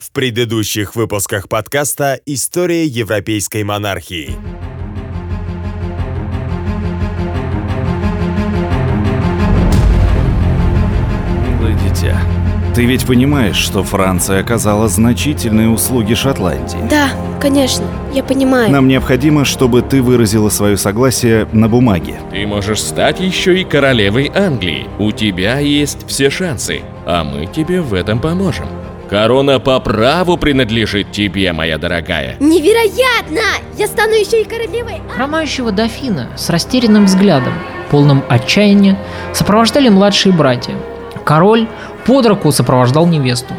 В предыдущих выпусках подкаста «История европейской монархии». Милое дитя, ты ведь понимаешь, что Франция оказала значительные услуги Шотландии? Да, конечно, я понимаю. Нам необходимо, чтобы ты выразила свое согласие на бумаге. Ты можешь стать еще и королевой Англии. У тебя есть все шансы, а мы тебе в этом поможем. Корона по праву принадлежит тебе, моя дорогая. Невероятно! Я стану еще и королевой. Хромающего дофина с растерянным взглядом, полным отчаяния, сопровождали младшие братья. Король под руку сопровождал невесту.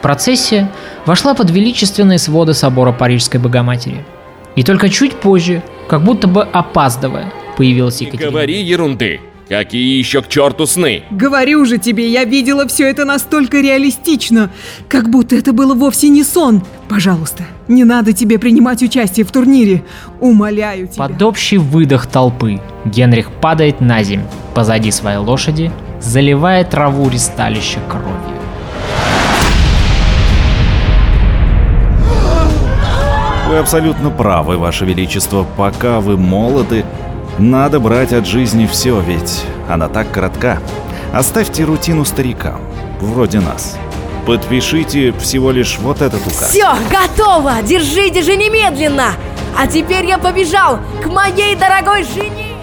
Процессия вошла под величественные своды собора Парижской Богоматери. И только чуть позже, как будто бы опаздывая, появилась Не Екатерина. говори ерунды. Какие еще к черту сны? Говорю же тебе, я видела все это настолько реалистично, как будто это было вовсе не сон. Пожалуйста, не надо тебе принимать участие в турнире. Умоляю тебя. Под общий выдох толпы Генрих падает на землю позади своей лошади, заливая траву ристалища кровью. Вы абсолютно правы, Ваше Величество. Пока вы молоды, надо брать от жизни все, ведь она так коротка. Оставьте рутину старикам, вроде нас. Подпишите всего лишь вот этот указ. Все, готово! Держите же немедленно! А теперь я побежал к моей дорогой жене!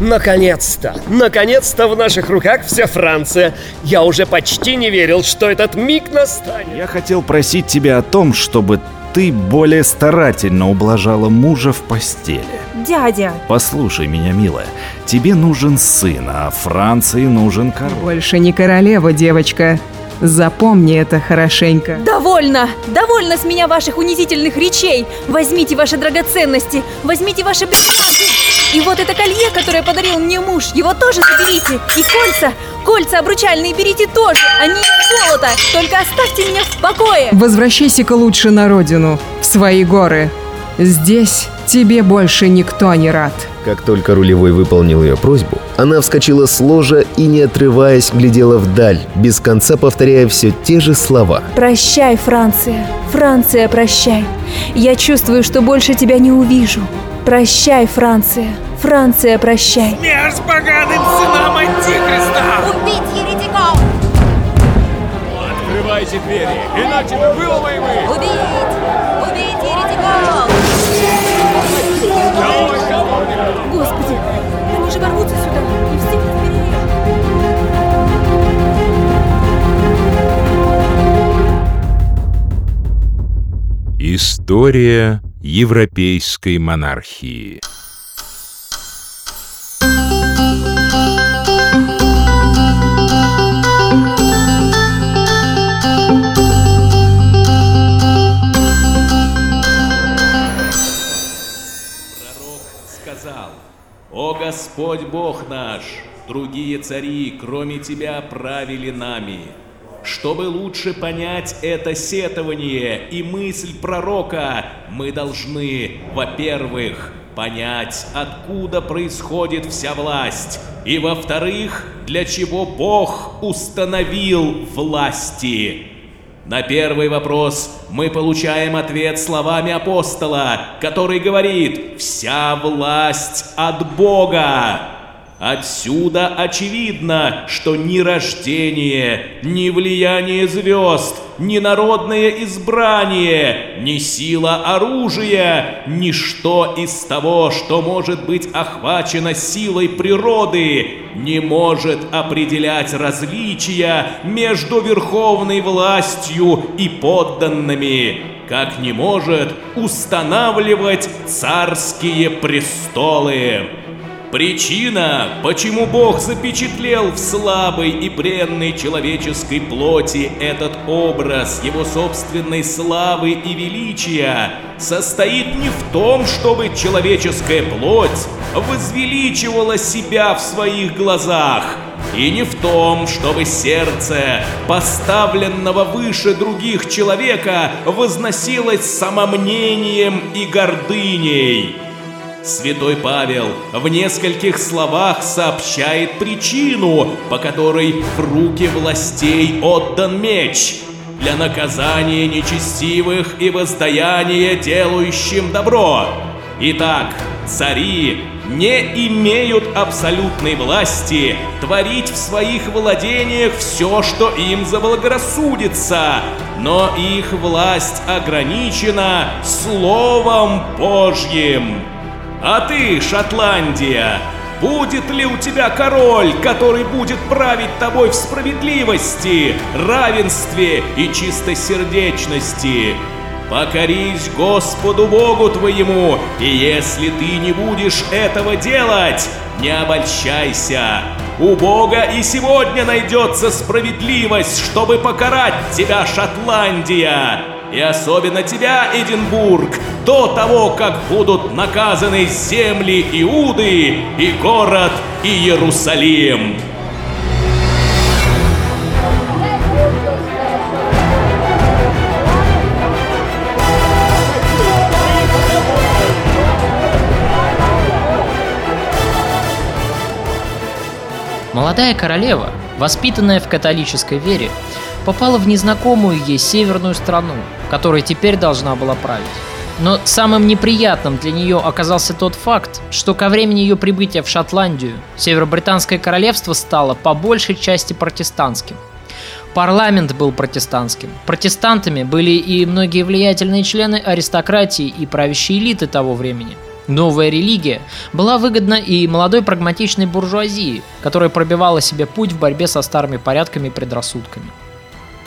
Наконец-то! Наконец-то в наших руках вся Франция! Я уже почти не верил, что этот миг настанет! Я хотел просить тебя о том, чтобы ты более старательно ублажала мужа в постели. Дядя. Послушай меня, милая, тебе нужен сын, а Франции нужен король. Больше не королева, девочка. Запомни это хорошенько. Довольно! Довольно с меня ваших унизительных речей! Возьмите ваши драгоценности, возьмите ваши бриллианты! И вот это колье, которое подарил мне муж, его тоже заберите! И кольца, кольца обручальные берите тоже! Они из золота! Только оставьте меня в покое! Возвращайся-ка лучше на родину, в свои горы. Здесь тебе больше никто не рад. Как только рулевой выполнил ее просьбу, она вскочила с ложа и, не отрываясь, глядела вдаль, без конца повторяя все те же слова. Прощай, Франция! Франция, прощай! Я чувствую, что больше тебя не увижу. Прощай, Франция! Франция, прощай! Смерть поганым сынам Антихриста! Убить еретиков! Открывайте двери, иначе мы выломаем их! Убить! История европейской монархии. Сказал, «О Господь Бог наш, другие цари, кроме Тебя, правили нами. Чтобы лучше понять это сетование и мысль пророка, мы должны, во-первых, понять, откуда происходит вся власть, и, во-вторых, для чего Бог установил власти. На первый вопрос мы получаем ответ словами апостола, который говорит «Вся власть от Бога». Отсюда очевидно, что ни рождение, ни влияние звезд, ни народное избрание, ни сила оружия, ничто из того, что может быть охвачено силой природы, не может определять различия между верховной властью и подданными, как не может устанавливать царские престолы. Причина, почему Бог запечатлел в слабой и бренной человеческой плоти этот образ его собственной славы и величия, состоит не в том, чтобы человеческая плоть возвеличивала себя в своих глазах, и не в том, чтобы сердце, поставленного выше других человека, возносилось самомнением и гордыней. Святой Павел в нескольких словах сообщает причину, по которой в руки властей отдан меч. для наказания нечестивых и воздаяния делающим добро. Итак, цари не имеют абсолютной власти творить в своих владениях все, что им заблагорассудится, но их власть ограничена Словом Божьим. А ты, Шотландия, будет ли у тебя король, который будет править тобой в справедливости, равенстве и чистосердечности? Покорись Господу Богу твоему, и если ты не будешь этого делать, не обольщайся. У Бога и сегодня найдется справедливость, чтобы покарать тебя, Шотландия, и особенно тебя, Эдинбург, до того, как будут наказаны земли Иуды и город Иерусалим. Молодая королева, воспитанная в католической вере, попала в незнакомую ей северную страну, которая теперь должна была править. Но самым неприятным для нее оказался тот факт, что ко времени ее прибытия в Шотландию Северо-Британское королевство стало по большей части протестантским. Парламент был протестантским. Протестантами были и многие влиятельные члены аристократии и правящей элиты того времени – Новая религия была выгодна и молодой прагматичной буржуазии, которая пробивала себе путь в борьбе со старыми порядками и предрассудками.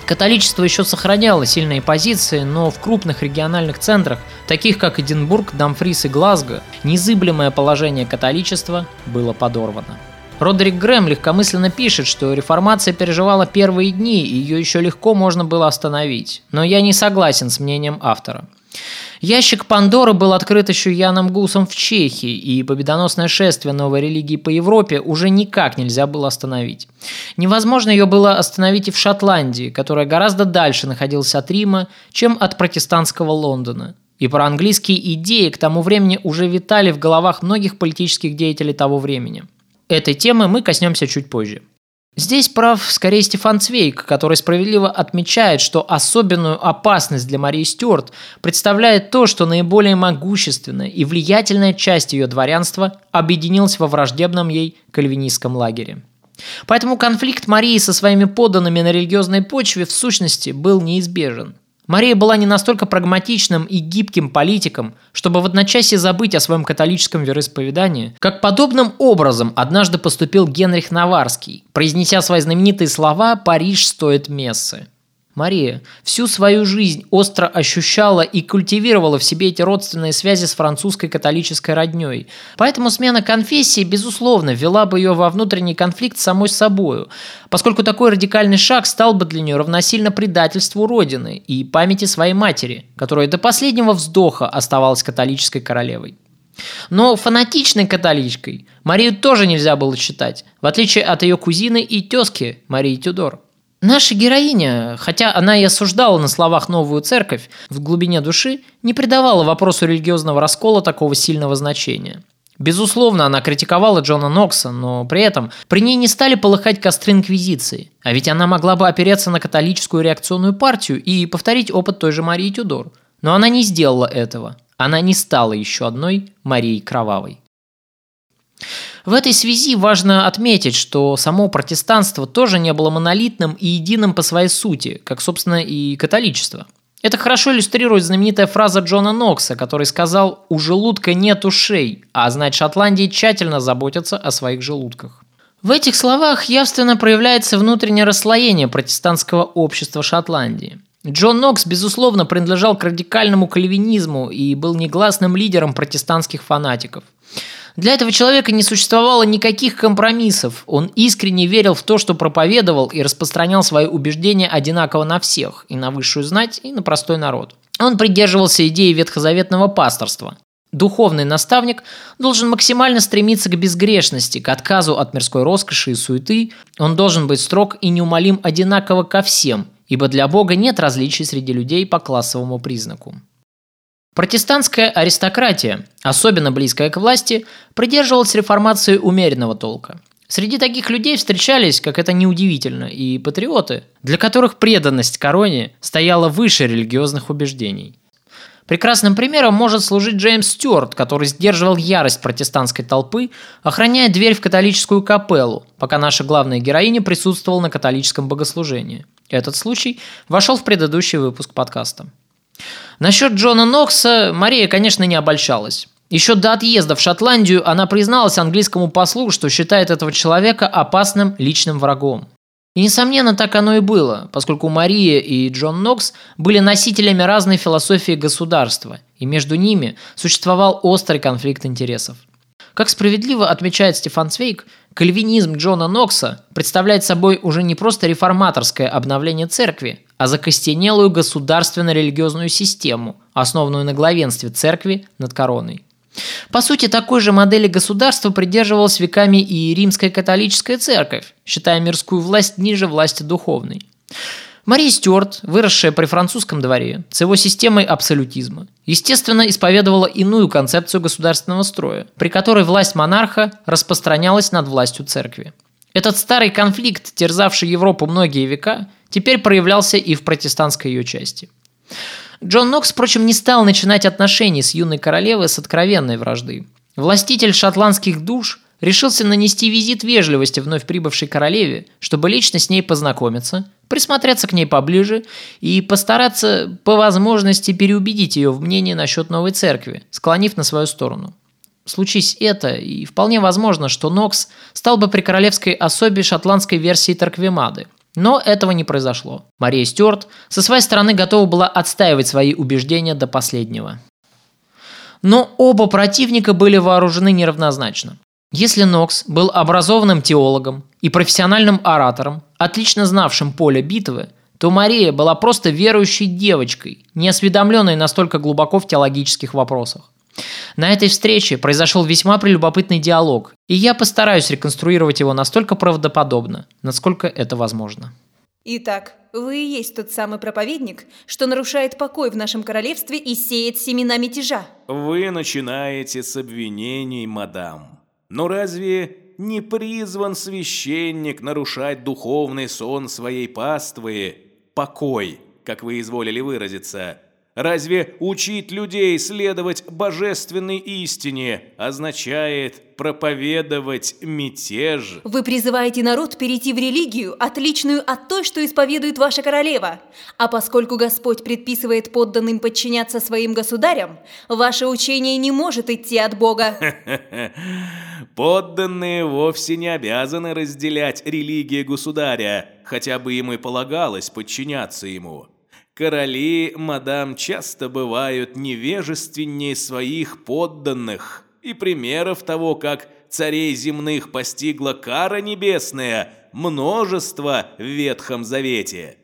Католичество еще сохраняло сильные позиции, но в крупных региональных центрах, таких как Эдинбург, Дамфрис и Глазго, незыблемое положение католичества было подорвано. Родерик Грэм легкомысленно пишет, что реформация переживала первые дни, и ее еще легко можно было остановить. Но я не согласен с мнением автора. Ящик Пандоры был открыт еще Яном Гусом в Чехии, и победоносное шествие новой религии по Европе уже никак нельзя было остановить. Невозможно ее было остановить и в Шотландии, которая гораздо дальше находилась от Рима, чем от протестантского Лондона. И проанглийские идеи к тому времени уже витали в головах многих политических деятелей того времени. Этой темы мы коснемся чуть позже. Здесь прав скорее Стефан Цвейк, который справедливо отмечает, что особенную опасность для Марии Стюарт представляет то, что наиболее могущественная и влиятельная часть ее дворянства объединилась во враждебном ей кальвинистском лагере. Поэтому конфликт Марии со своими подданными на религиозной почве в сущности был неизбежен – Мария была не настолько прагматичным и гибким политиком, чтобы в одночасье забыть о своем католическом вероисповедании, как подобным образом однажды поступил Генрих Наварский, произнеся свои знаменитые слова «Париж стоит мессы». Мария всю свою жизнь остро ощущала и культивировала в себе эти родственные связи с французской католической родней. Поэтому смена конфессии, безусловно, ввела бы ее во внутренний конфликт с самой собою, поскольку такой радикальный шаг стал бы для нее равносильно предательству Родины и памяти своей матери, которая до последнего вздоха оставалась католической королевой. Но фанатичной католичкой Марию тоже нельзя было считать, в отличие от ее кузины и тезки Марии Тюдор. Наша героиня, хотя она и осуждала на словах новую церковь, в глубине души не придавала вопросу религиозного раскола такого сильного значения. Безусловно, она критиковала Джона Нокса, но при этом при ней не стали полыхать костры инквизиции. А ведь она могла бы опереться на католическую реакционную партию и повторить опыт той же Марии Тюдор. Но она не сделала этого. Она не стала еще одной Марией Кровавой. В этой связи важно отметить, что само протестанство тоже не было монолитным и единым по своей сути, как, собственно, и католичество. Это хорошо иллюстрирует знаменитая фраза Джона Нокса, который сказал «У желудка нет ушей», а значит Шотландии тщательно заботятся о своих желудках. В этих словах явственно проявляется внутреннее расслоение протестантского общества Шотландии. Джон Нокс, безусловно, принадлежал к радикальному кальвинизму и был негласным лидером протестантских фанатиков – для этого человека не существовало никаких компромиссов. Он искренне верил в то, что проповедовал и распространял свои убеждения одинаково на всех, и на высшую знать, и на простой народ. Он придерживался идеи ветхозаветного пасторства. Духовный наставник должен максимально стремиться к безгрешности, к отказу от мирской роскоши и суеты. Он должен быть строг и неумолим одинаково ко всем, ибо для Бога нет различий среди людей по классовому признаку. Протестантская аристократия, особенно близкая к власти, придерживалась реформации умеренного толка. Среди таких людей встречались, как это неудивительно, и патриоты, для которых преданность короне стояла выше религиозных убеждений. Прекрасным примером может служить Джеймс Стюарт, который сдерживал ярость протестантской толпы, охраняя дверь в католическую капеллу, пока наша главная героиня присутствовала на католическом богослужении. Этот случай вошел в предыдущий выпуск подкаста. Насчет Джона Нокса Мария, конечно, не обольщалась. Еще до отъезда в Шотландию она призналась английскому послу, что считает этого человека опасным личным врагом. И, несомненно, так оно и было, поскольку Мария и Джон Нокс были носителями разной философии государства, и между ними существовал острый конфликт интересов. Как справедливо отмечает Стефан Цвейк, кальвинизм Джона Нокса представляет собой уже не просто реформаторское обновление церкви, а закостенелую государственно-религиозную систему, основанную на главенстве церкви над короной. По сути, такой же модели государства придерживалась веками и римская католическая церковь, считая мирскую власть ниже власти духовной. Мария Стюарт, выросшая при французском дворе, с его системой абсолютизма, естественно, исповедовала иную концепцию государственного строя, при которой власть монарха распространялась над властью церкви. Этот старый конфликт, терзавший Европу многие века, теперь проявлялся и в протестантской ее части. Джон Нокс, впрочем, не стал начинать отношения с юной королевой с откровенной вражды. Властитель шотландских душ решился нанести визит вежливости вновь прибывшей королеве, чтобы лично с ней познакомиться, присмотреться к ней поближе и постараться по возможности переубедить ее в мнении насчет новой церкви, склонив на свою сторону. Случись это, и вполне возможно, что Нокс стал бы при королевской особе шотландской версии Тарквимады – но этого не произошло. Мария Стюарт со своей стороны готова была отстаивать свои убеждения до последнего. Но оба противника были вооружены неравнозначно. Если Нокс был образованным теологом и профессиональным оратором, отлично знавшим поле битвы, то Мария была просто верующей девочкой, не осведомленной настолько глубоко в теологических вопросах. На этой встрече произошел весьма прелюбопытный диалог, и я постараюсь реконструировать его настолько правдоподобно, насколько это возможно. Итак, вы и есть тот самый проповедник, что нарушает покой в нашем королевстве и сеет семена мятежа. Вы начинаете с обвинений, мадам. Но разве не призван священник нарушать духовный сон своей паствы, покой, как вы изволили выразиться, Разве учить людей следовать божественной истине означает проповедовать мятеж? Вы призываете народ перейти в религию, отличную от той, что исповедует ваша королева. А поскольку Господь предписывает подданным подчиняться своим государям, ваше учение не может идти от Бога. Подданные вовсе не обязаны разделять религии государя, хотя бы им и полагалось подчиняться ему. Короли, мадам, часто бывают невежественнее своих подданных, и примеров того, как царей земных постигла кара небесная, множество в Ветхом Завете.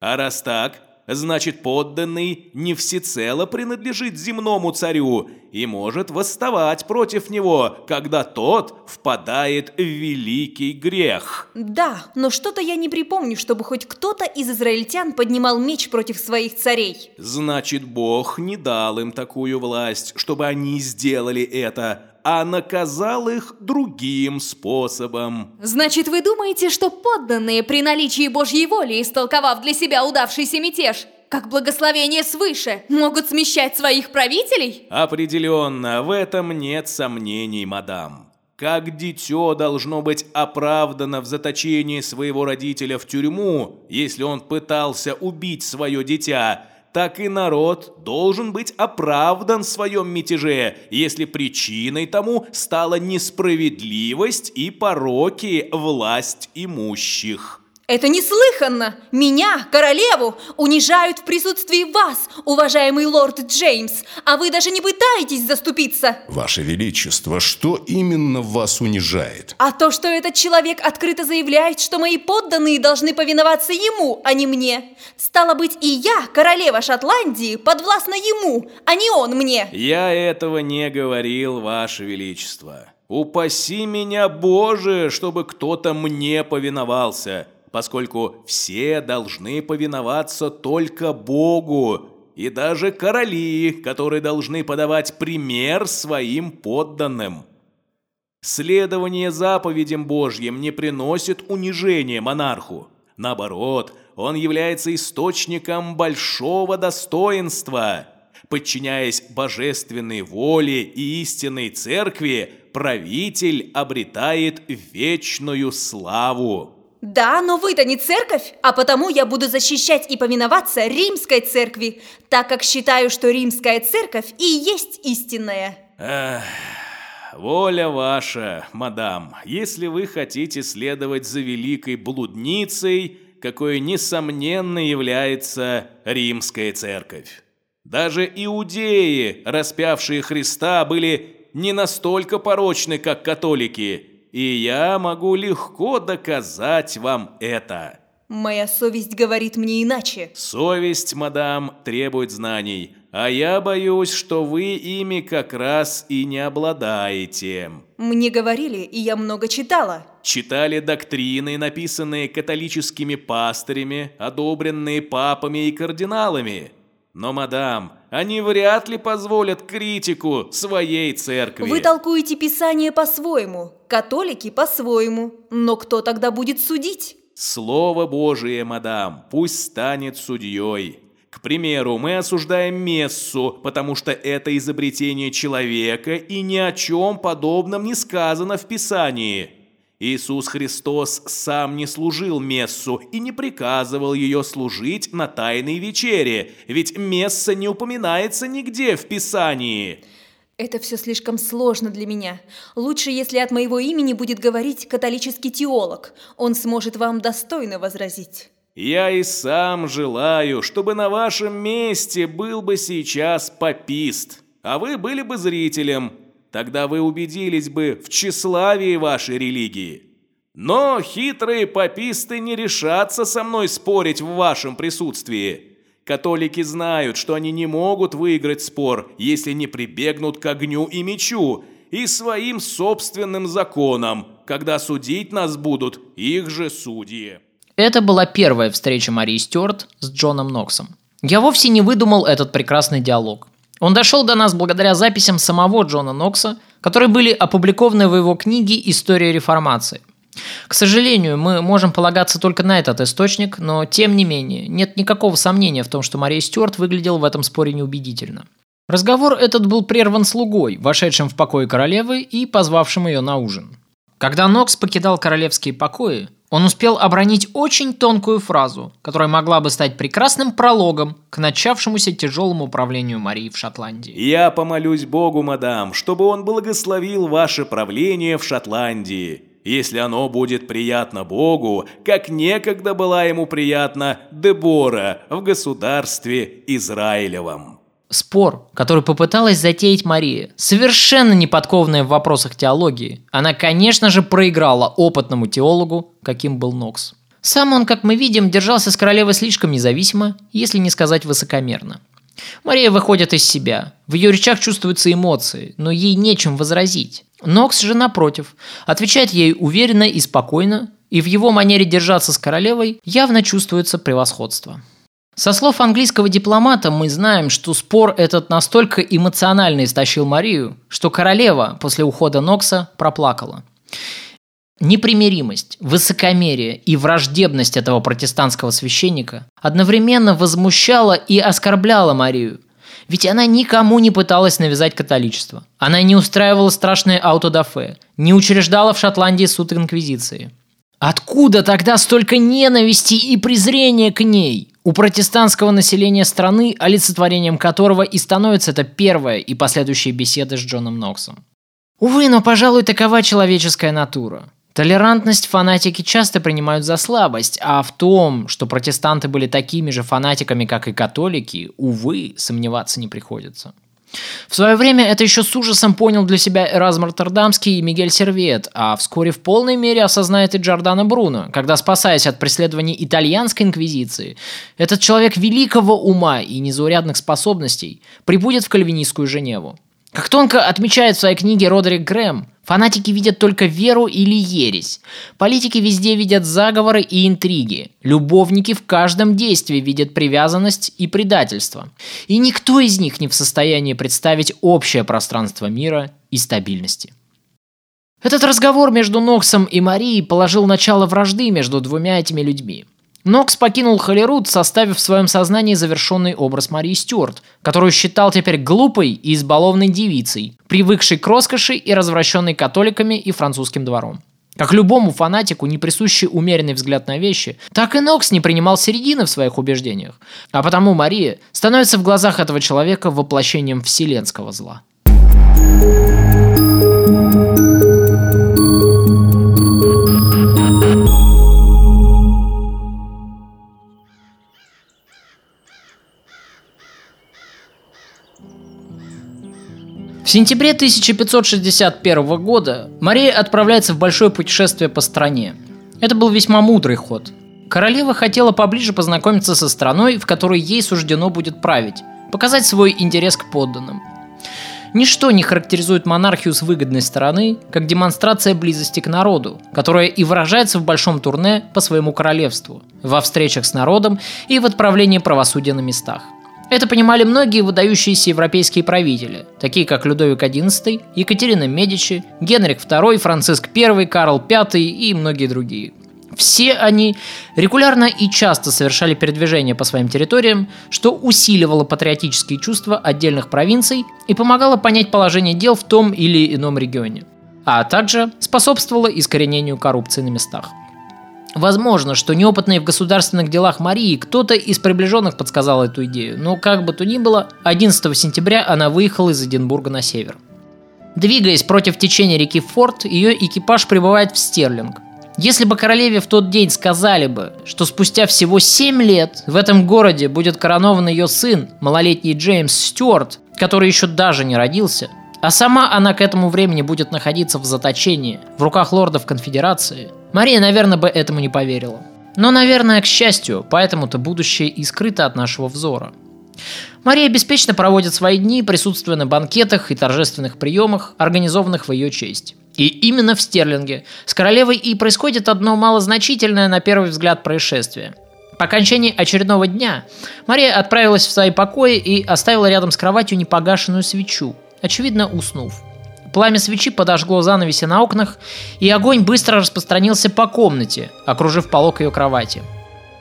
А раз так, значит подданный не всецело принадлежит земному царю и может восставать против него, когда тот впадает в великий грех. Да, но что-то я не припомню, чтобы хоть кто-то из израильтян поднимал меч против своих царей. Значит, Бог не дал им такую власть, чтобы они сделали это, а наказал их другим способом. Значит, вы думаете, что подданные при наличии Божьей воли, истолковав для себя удавшийся мятеж, как благословение свыше, могут смещать своих правителей? Определенно, в этом нет сомнений, мадам. Как дитё должно быть оправдано в заточении своего родителя в тюрьму, если он пытался убить свое дитя, так и народ должен быть оправдан в своем мятеже, если причиной тому стала несправедливость и пороки власть имущих. Это неслыханно! Меня, королеву, унижают в присутствии вас, уважаемый лорд Джеймс, а вы даже не пытаетесь заступиться. Ваше Величество, что именно вас унижает? А то, что этот человек открыто заявляет, что мои подданные должны повиноваться ему, а не мне. Стало быть, и я, королева Шотландии, подвластна ему, а не он мне. Я этого не говорил, Ваше Величество. Упаси меня, Боже, чтобы кто-то мне повиновался поскольку все должны повиноваться только Богу, и даже короли, которые должны подавать пример своим подданным. Следование заповедям Божьим не приносит унижения монарху. Наоборот, он является источником большого достоинства. Подчиняясь божественной воле и истинной церкви, правитель обретает вечную славу. Да, но вы-то не церковь, а потому я буду защищать и повиноваться римской церкви, так как считаю, что римская церковь и есть истинная. Эх, воля ваша, мадам, если вы хотите следовать за великой блудницей, какой несомненно является римская церковь. Даже иудеи, распявшие Христа, были не настолько порочны, как католики, и я могу легко доказать вам это. Моя совесть говорит мне иначе. Совесть, мадам, требует знаний, а я боюсь, что вы ими как раз и не обладаете. Мне говорили, и я много читала. Читали доктрины, написанные католическими пастырями, одобренные папами и кардиналами. Но, мадам, они вряд ли позволят критику своей церкви. Вы толкуете Писание по-своему, католики по-своему. Но кто тогда будет судить? Слово Божие, мадам, пусть станет судьей. К примеру, мы осуждаем мессу, потому что это изобретение человека и ни о чем подобном не сказано в Писании. Иисус Христос сам не служил мессу и не приказывал ее служить на тайной вечере, ведь месса не упоминается нигде в Писании. Это все слишком сложно для меня. Лучше, если от моего имени будет говорить католический теолог. Он сможет вам достойно возразить. Я и сам желаю, чтобы на вашем месте был бы сейчас попист, а вы были бы зрителем. Тогда вы убедились бы в тщеславии вашей религии. Но хитрые пописты не решатся со мной спорить в вашем присутствии. Католики знают, что они не могут выиграть спор, если не прибегнут к огню и мечу, и своим собственным законам, когда судить нас будут их же судьи. Это была первая встреча Марии Стюарт с Джоном Ноксом. Я вовсе не выдумал этот прекрасный диалог. Он дошел до нас благодаря записям самого Джона Нокса, которые были опубликованы в его книге «История реформации». К сожалению, мы можем полагаться только на этот источник, но тем не менее, нет никакого сомнения в том, что Мария Стюарт выглядел в этом споре неубедительно. Разговор этот был прерван слугой, вошедшим в покои королевы и позвавшим ее на ужин. Когда Нокс покидал королевские покои, он успел обронить очень тонкую фразу, которая могла бы стать прекрасным прологом к начавшемуся тяжелому управлению Марии в Шотландии. «Я помолюсь Богу, мадам, чтобы он благословил ваше правление в Шотландии, если оно будет приятно Богу, как некогда была ему приятна Дебора в государстве Израилевом». Спор, который попыталась затеять Мария, совершенно не подкованная в вопросах теологии, она, конечно же, проиграла опытному теологу, каким был Нокс. Сам он, как мы видим, держался с королевой слишком независимо, если не сказать высокомерно. Мария выходит из себя. В ее речах чувствуются эмоции, но ей нечем возразить. Нокс же, напротив, отвечает ей уверенно и спокойно, и в его манере держаться с королевой явно чувствуется превосходство. Со слов английского дипломата мы знаем, что спор этот настолько эмоционально истощил Марию, что королева после ухода Нокса проплакала. Непримиримость, высокомерие и враждебность этого протестантского священника одновременно возмущала и оскорбляла Марию. Ведь она никому не пыталась навязать католичество. Она не устраивала страшные аутодафе, не учреждала в Шотландии суд инквизиции. Откуда тогда столько ненависти и презрения к ней? У протестантского населения страны, олицетворением которого и становится эта первая и последующие беседы с Джоном Ноксом. Увы, но, пожалуй, такова человеческая натура. Толерантность фанатики часто принимают за слабость, а в том, что протестанты были такими же фанатиками, как и католики, увы, сомневаться не приходится. В свое время это еще с ужасом понял для себя Эразм Роттердамский и Мигель Сервет, а вскоре в полной мере осознает и Джордано Бруно, когда, спасаясь от преследований итальянской инквизиции, этот человек великого ума и незаурядных способностей прибудет в кальвинистскую Женеву. Как тонко отмечает в своей книге Родерик Грэм, фанатики видят только веру или ересь. Политики везде видят заговоры и интриги. Любовники в каждом действии видят привязанность и предательство. И никто из них не в состоянии представить общее пространство мира и стабильности. Этот разговор между Ноксом и Марией положил начало вражды между двумя этими людьми. Нокс покинул Холлерут, составив в своем сознании завершенный образ Марии Стюарт, которую считал теперь глупой и избалованной девицей, привыкшей к роскоши и развращенной католиками и французским двором. Как любому фанатику, не присущий умеренный взгляд на вещи, так и Нокс не принимал середины в своих убеждениях. А потому Мария становится в глазах этого человека воплощением вселенского зла. В сентябре 1561 года Мария отправляется в большое путешествие по стране. Это был весьма мудрый ход. Королева хотела поближе познакомиться со страной, в которой ей суждено будет править, показать свой интерес к подданным. Ничто не характеризует монархию с выгодной стороны, как демонстрация близости к народу, которая и выражается в большом турне по своему королевству, во встречах с народом и в отправлении правосудия на местах – это понимали многие выдающиеся европейские правители, такие как Людовик XI, Екатерина Медичи, Генрих II, Франциск I, Карл V и многие другие. Все они регулярно и часто совершали передвижения по своим территориям, что усиливало патриотические чувства отдельных провинций и помогало понять положение дел в том или ином регионе, а также способствовало искоренению коррупции на местах. Возможно, что неопытный в государственных делах Марии кто-то из приближенных подсказал эту идею, но как бы то ни было, 11 сентября она выехала из Эдинбурга на север. Двигаясь против течения реки Форд, ее экипаж прибывает в Стерлинг. Если бы королеве в тот день сказали бы, что спустя всего 7 лет в этом городе будет коронован ее сын, малолетний Джеймс Стюарт, который еще даже не родился, а сама она к этому времени будет находиться в заточении, в руках лордов конфедерации – Мария, наверное, бы этому не поверила. Но, наверное, к счастью, поэтому-то будущее и скрыто от нашего взора. Мария беспечно проводит свои дни, присутствуя на банкетах и торжественных приемах, организованных в ее честь. И именно в Стерлинге с королевой и происходит одно малозначительное на первый взгляд происшествие. По окончании очередного дня Мария отправилась в свои покои и оставила рядом с кроватью непогашенную свечу, очевидно уснув. Пламя свечи подожгло занавеси на окнах, и огонь быстро распространился по комнате, окружив полок ее кровати.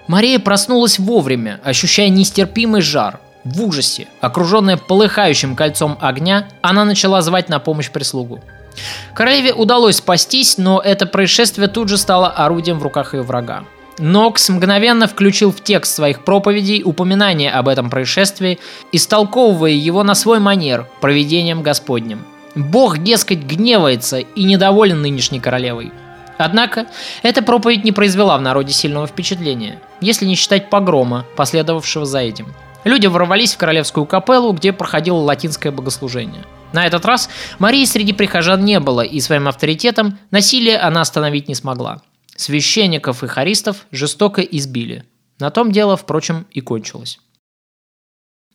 Мария проснулась вовремя, ощущая нестерпимый жар. В ужасе, окруженная полыхающим кольцом огня, она начала звать на помощь прислугу. Королеве удалось спастись, но это происшествие тут же стало орудием в руках ее врага. Нокс мгновенно включил в текст своих проповедей упоминание об этом происшествии, истолковывая его на свой манер проведением Господним – Бог, дескать, гневается и недоволен нынешней королевой. Однако, эта проповедь не произвела в народе сильного впечатления, если не считать погрома, последовавшего за этим. Люди ворвались в королевскую капеллу, где проходило латинское богослужение. На этот раз Марии среди прихожан не было, и своим авторитетом насилие она остановить не смогла. Священников и харистов жестоко избили. На том дело, впрочем, и кончилось.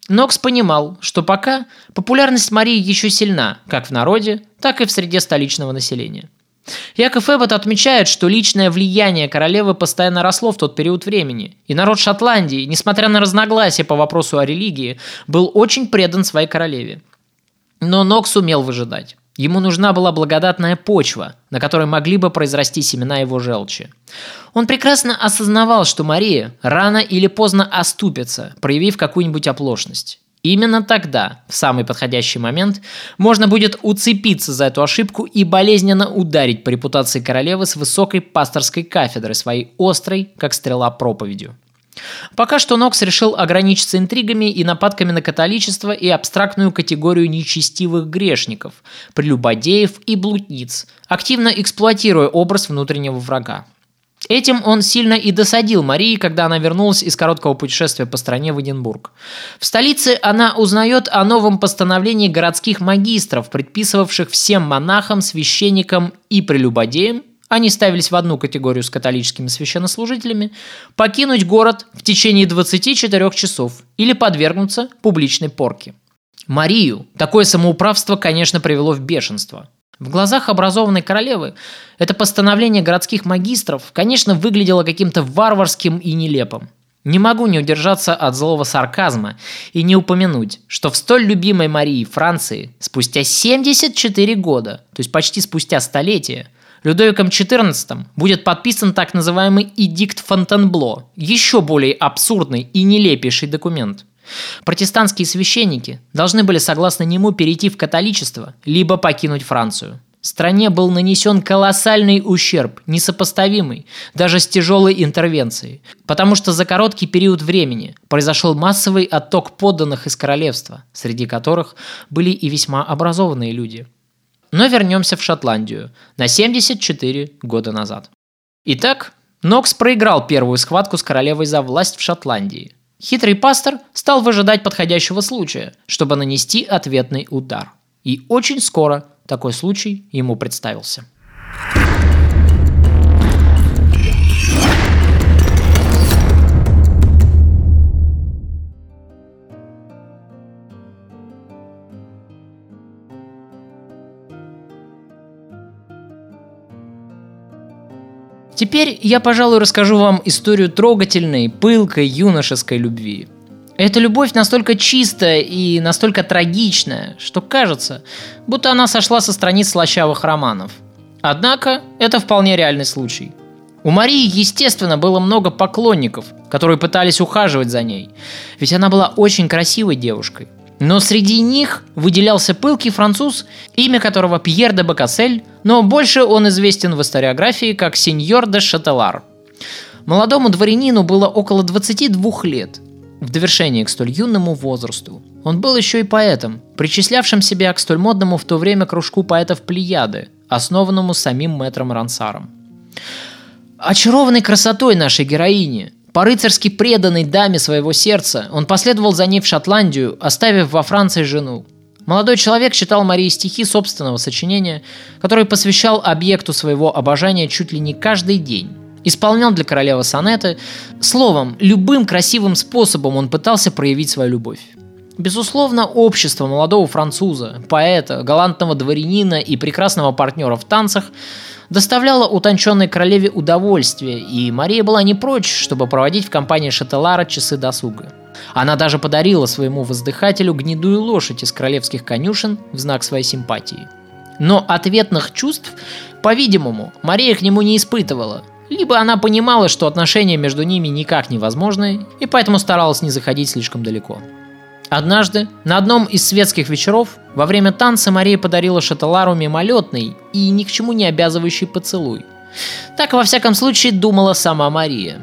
Нокс понимал, что пока популярность Марии еще сильна, как в народе, так и в среде столичного населения. Яков Эббот отмечает, что личное влияние королевы постоянно росло в тот период времени, и народ Шотландии, несмотря на разногласия по вопросу о религии, был очень предан своей королеве. Но Нокс умел выжидать. Ему нужна была благодатная почва, на которой могли бы произрасти семена его желчи. Он прекрасно осознавал, что Мария рано или поздно оступится, проявив какую-нибудь оплошность. Именно тогда, в самый подходящий момент, можно будет уцепиться за эту ошибку и болезненно ударить по репутации королевы с высокой пасторской кафедры своей острой, как стрела, проповедью. Пока что Нокс решил ограничиться интригами и нападками на католичество и абстрактную категорию нечестивых грешников, прелюбодеев и блудниц, активно эксплуатируя образ внутреннего врага. Этим он сильно и досадил Марии, когда она вернулась из короткого путешествия по стране в Эдинбург. В столице она узнает о новом постановлении городских магистров, предписывавших всем монахам, священникам и прелюбодеям они ставились в одну категорию с католическими священнослужителями, покинуть город в течение 24 часов или подвергнуться публичной порке. Марию такое самоуправство, конечно, привело в бешенство. В глазах образованной королевы это постановление городских магистров, конечно, выглядело каким-то варварским и нелепым. Не могу не удержаться от злого сарказма и не упомянуть, что в столь любимой Марии Франции спустя 74 года, то есть почти спустя столетие, Людовиком XIV будет подписан так называемый Эдикт Фонтенбло, еще более абсурдный и нелепейший документ. Протестантские священники должны были согласно нему перейти в католичество, либо покинуть Францию. Стране был нанесен колоссальный ущерб, несопоставимый даже с тяжелой интервенцией, потому что за короткий период времени произошел массовый отток подданных из королевства, среди которых были и весьма образованные люди. Но вернемся в Шотландию на 74 года назад. Итак, Нокс проиграл первую схватку с королевой за власть в Шотландии. Хитрый пастор стал выжидать подходящего случая, чтобы нанести ответный удар. И очень скоро такой случай ему представился. Теперь я, пожалуй, расскажу вам историю трогательной, пылкой, юношеской любви. Эта любовь настолько чистая и настолько трагичная, что кажется, будто она сошла со страниц слащавых романов. Однако, это вполне реальный случай. У Марии, естественно, было много поклонников, которые пытались ухаживать за ней, ведь она была очень красивой девушкой. Но среди них выделялся пылкий француз, имя которого Пьер де Бакассель, но больше он известен в историографии как сеньор де Шателар. Молодому дворянину было около 22 лет. В довершение к столь юному возрасту он был еще и поэтом, причислявшим себя к столь модному в то время кружку поэтов Плеяды, основанному самим мэтром Рансаром. Очарованный красотой нашей героини, по-рыцарски преданной даме своего сердца, он последовал за ней в Шотландию, оставив во Франции жену. Молодой человек читал Марии стихи собственного сочинения, который посвящал объекту своего обожания чуть ли не каждый день. Исполнял для королевы сонеты. Словом, любым красивым способом он пытался проявить свою любовь. Безусловно, общество молодого француза, поэта, галантного дворянина и прекрасного партнера в танцах доставляло утонченной королеве удовольствие, и Мария была не прочь, чтобы проводить в компании Шателара часы досуга. Она даже подарила своему воздыхателю гнедую лошадь из королевских конюшен в знак своей симпатии. Но ответных чувств, по-видимому, Мария к нему не испытывала. Либо она понимала, что отношения между ними никак невозможны, и поэтому старалась не заходить слишком далеко. Однажды, на одном из светских вечеров, во время танца Мария подарила Шателару мимолетный и ни к чему не обязывающий поцелуй. Так, во всяком случае, думала сама Мария.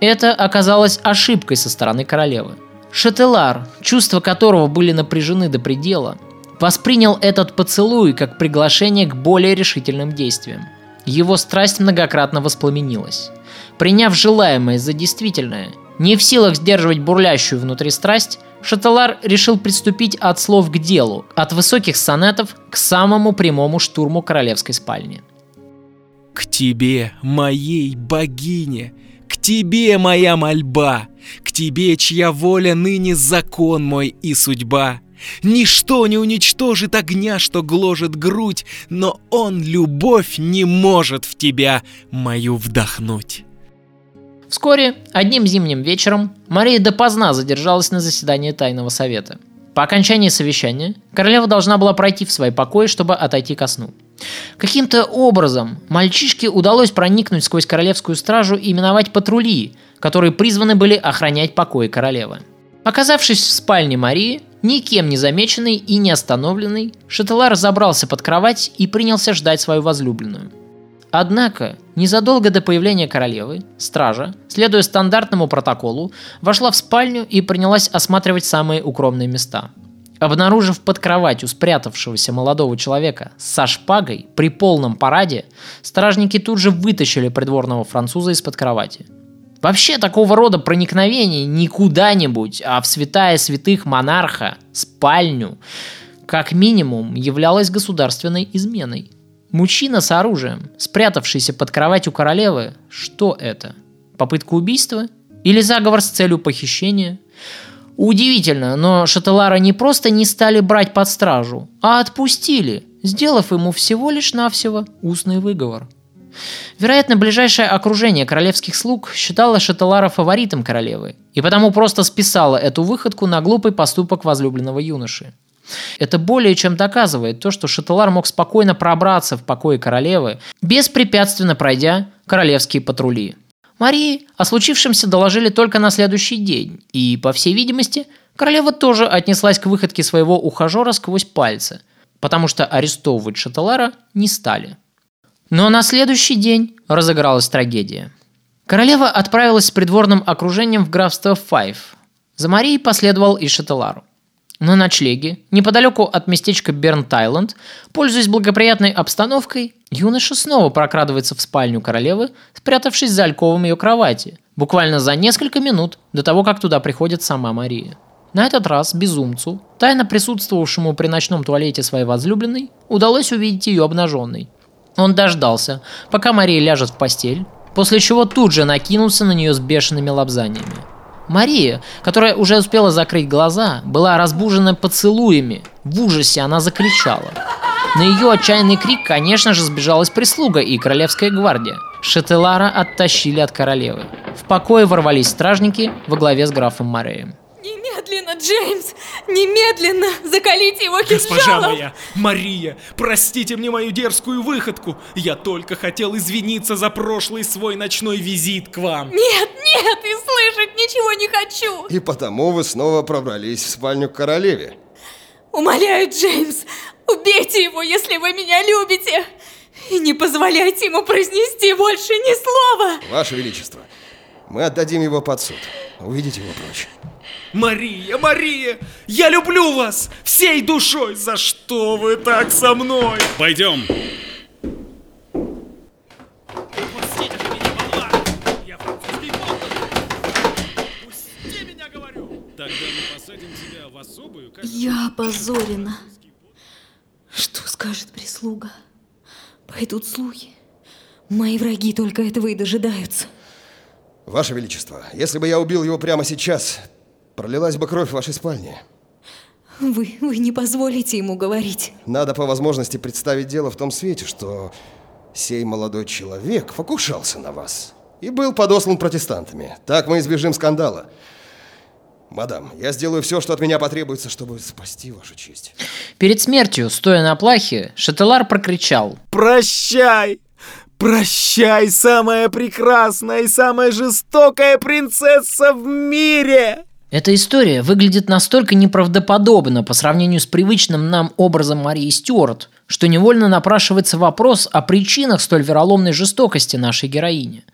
Это оказалось ошибкой со стороны королевы. Шателар, чувства которого были напряжены до предела, воспринял этот поцелуй как приглашение к более решительным действиям. Его страсть многократно воспламенилась. Приняв желаемое за действительное, не в силах сдерживать бурлящую внутри страсть, Шателар решил приступить от слов к делу, от высоких сонетов к самому прямому штурму королевской спальни. «К тебе, моей богине, к тебе моя мольба, к тебе, чья воля ныне закон мой и судьба. Ничто не уничтожит огня, что гложет грудь, но он, любовь, не может в тебя мою вдохнуть». Вскоре, одним зимним вечером, Мария допоздна задержалась на заседании Тайного Совета. По окончании совещания королева должна была пройти в свои покои, чтобы отойти ко сну. Каким-то образом мальчишке удалось проникнуть сквозь королевскую стражу и миновать патрули, которые призваны были охранять покои королевы. Оказавшись в спальне Марии, никем не замеченный и не остановленный, Шателар забрался под кровать и принялся ждать свою возлюбленную – Однако, незадолго до появления королевы, стража, следуя стандартному протоколу, вошла в спальню и принялась осматривать самые укромные места. Обнаружив под кроватью спрятавшегося молодого человека со шпагой при полном параде, стражники тут же вытащили придворного француза из-под кровати. Вообще такого рода проникновение не куда-нибудь, а в святая святых монарха, спальню, как минимум являлось государственной изменой. Мужчина с оружием, спрятавшийся под кроватью королевы, что это? Попытка убийства? Или заговор с целью похищения? Удивительно, но Шателара не просто не стали брать под стражу, а отпустили, сделав ему всего лишь навсего устный выговор. Вероятно, ближайшее окружение королевских слуг считало Шателара фаворитом королевы, и потому просто списало эту выходку на глупый поступок возлюбленного юноши. Это более чем доказывает то, что Шателар мог спокойно пробраться в покои королевы, беспрепятственно пройдя королевские патрули. Марии о случившемся доложили только на следующий день, и, по всей видимости, королева тоже отнеслась к выходке своего ухажера сквозь пальцы, потому что арестовывать Шателара не стали. Но на следующий день разыгралась трагедия. Королева отправилась с придворным окружением в графство Файв. За Марией последовал и Шателару. На ночлеге, неподалеку от местечка Берн-Тайленд, пользуясь благоприятной обстановкой, юноша снова прокрадывается в спальню королевы, спрятавшись за альковом ее кровати, буквально за несколько минут до того, как туда приходит сама Мария. На этот раз безумцу, тайно присутствовавшему при ночном туалете своей возлюбленной, удалось увидеть ее обнаженной. Он дождался, пока Мария ляжет в постель, после чего тут же накинулся на нее с бешеными лапзаниями. Мария, которая уже успела закрыть глаза, была разбужена поцелуями. В ужасе она закричала. На ее отчаянный крик, конечно же, сбежалась прислуга и королевская гвардия. Шателара оттащили от королевы. В покое ворвались стражники во главе с графом Мореем. Немедленно, Джеймс! Немедленно! Закалите его кинжалом! Госпожа моя, Мария, простите мне мою дерзкую выходку. Я только хотел извиниться за прошлый свой ночной визит к вам. Нет, нет, и слышать ничего не хочу! И потому вы снова пробрались в спальню к королеве. Умоляю, Джеймс, убейте его, если вы меня любите! И не позволяйте ему произнести больше ни слова! Ваше Величество, мы отдадим его под суд. Уведите его прочь. Мария, Мария, я люблю вас всей душой. За что вы так со мной? Пойдем. Тогда мы посадим тебя в особую Я опозорена. Что скажет прислуга? Пойдут слухи. Мои враги только этого и дожидаются. Ваше Величество, если бы я убил его прямо сейчас, пролилась бы кровь в вашей спальне. Вы, вы не позволите ему говорить. Надо по возможности представить дело в том свете, что сей молодой человек покушался на вас и был подослан протестантами. Так мы избежим скандала. Мадам, я сделаю все, что от меня потребуется, чтобы спасти вашу честь. Перед смертью, стоя на плахе, Шателар прокричал. Прощай! Прощай, самая прекрасная и самая жестокая принцесса в мире! Эта история выглядит настолько неправдоподобно по сравнению с привычным нам образом Марии Стюарт, что невольно напрашивается вопрос о причинах столь вероломной жестокости нашей героини.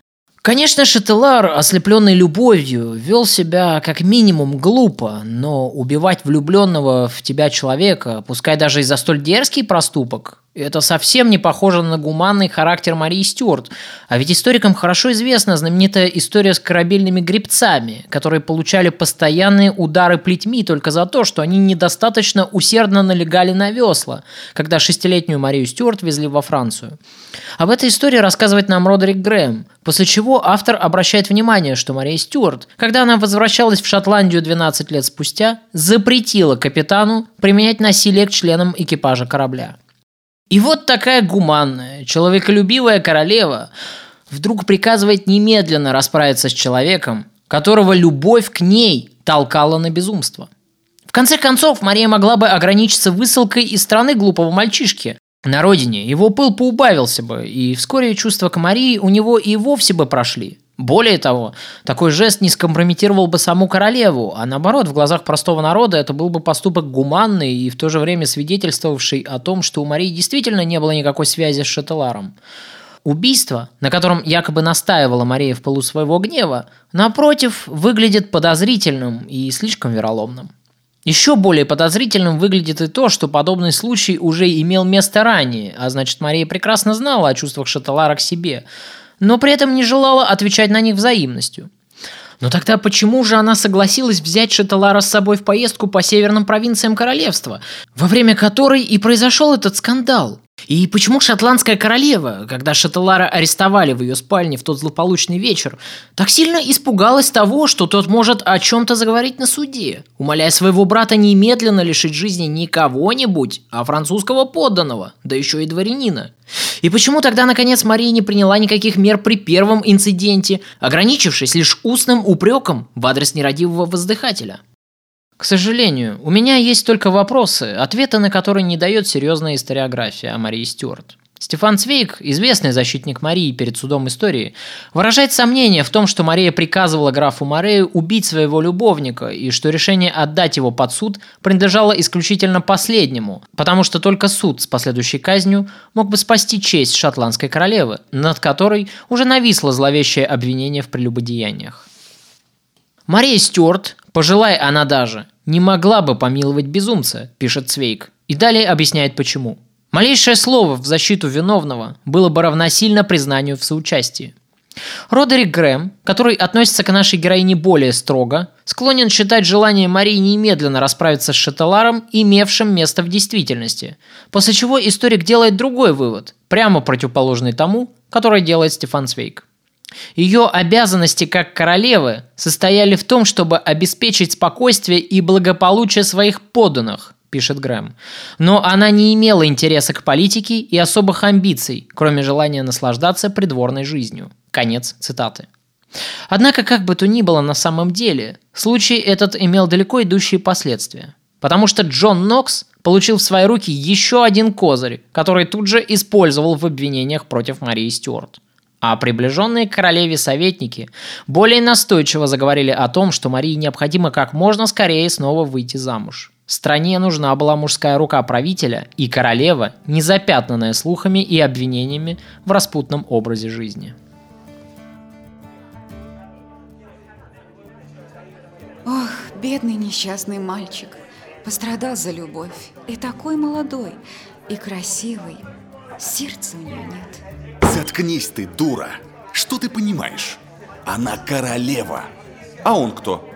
Конечно, Шателар, ослепленный любовью, вел себя как минимум глупо, но убивать влюбленного в тебя человека, пускай даже и за столь дерзкий проступок, это совсем не похоже на гуманный характер Марии Стюарт. А ведь историкам хорошо известна знаменитая история с корабельными гребцами, которые получали постоянные удары плетьми только за то, что они недостаточно усердно налегали на весла, когда шестилетнюю Марию Стюарт везли во Францию. Об этой истории рассказывает нам Родерик Грэм, после чего автор обращает внимание, что Мария Стюарт, когда она возвращалась в Шотландию 12 лет спустя, запретила капитану применять насилие к членам экипажа корабля. И вот такая гуманная, человеколюбивая королева вдруг приказывает немедленно расправиться с человеком, которого любовь к ней толкала на безумство. В конце концов, Мария могла бы ограничиться высылкой из страны глупого мальчишки. На родине его пыл поубавился бы, и вскоре чувства к Марии у него и вовсе бы прошли. Более того, такой жест не скомпрометировал бы саму королеву, а наоборот, в глазах простого народа это был бы поступок гуманный и в то же время свидетельствовавший о том, что у Марии действительно не было никакой связи с Шателаром. Убийство, на котором якобы настаивала Мария в полу своего гнева, напротив, выглядит подозрительным и слишком вероломным. Еще более подозрительным выглядит и то, что подобный случай уже имел место ранее, а значит Мария прекрасно знала о чувствах Шателара к себе – но при этом не желала отвечать на них взаимностью. Но тогда почему же она согласилась взять Шаталара с собой в поездку по северным провинциям королевства, во время которой и произошел этот скандал? И почему шотландская королева, когда Шателара арестовали в ее спальне в тот злополучный вечер, так сильно испугалась того, что тот может о чем-то заговорить на суде, умоляя своего брата немедленно лишить жизни не кого-нибудь, а французского подданного, да еще и дворянина? И почему тогда, наконец, Мария не приняла никаких мер при первом инциденте, ограничившись лишь устным упреком в адрес нерадивого воздыхателя? К сожалению, у меня есть только вопросы, ответы на которые не дает серьезная историография о Марии Стюарт. Стефан Цвейк, известный защитник Марии перед судом истории, выражает сомнение в том, что Мария приказывала графу Морею убить своего любовника и что решение отдать его под суд принадлежало исключительно последнему, потому что только суд с последующей казнью мог бы спасти честь шотландской королевы, над которой уже нависло зловещее обвинение в прелюбодеяниях. Мария Стюарт, пожелая она даже, не могла бы помиловать безумца, пишет Цвейк, и далее объясняет почему. Малейшее слово в защиту виновного было бы равносильно признанию в соучастии. Родерик Грэм, который относится к нашей героине более строго, склонен считать желание Марии немедленно расправиться с Шаталаром, имевшим место в действительности, после чего историк делает другой вывод, прямо противоположный тому, который делает Стефан Свейк. Ее обязанности как королевы состояли в том, чтобы обеспечить спокойствие и благополучие своих подданных, пишет Грэм. Но она не имела интереса к политике и особых амбиций, кроме желания наслаждаться придворной жизнью. Конец цитаты. Однако, как бы то ни было на самом деле, случай этот имел далеко идущие последствия. Потому что Джон Нокс получил в свои руки еще один козырь, который тут же использовал в обвинениях против Марии Стюарт а приближенные к королеве советники более настойчиво заговорили о том, что Марии необходимо как можно скорее снова выйти замуж. Стране нужна была мужская рука правителя и королева, не запятнанная слухами и обвинениями в распутном образе жизни. Ох, бедный несчастный мальчик. Пострадал за любовь. И такой молодой, и красивый. Сердца у нее нет. Заткнись ты, дура! Что ты понимаешь? Она королева. А он кто?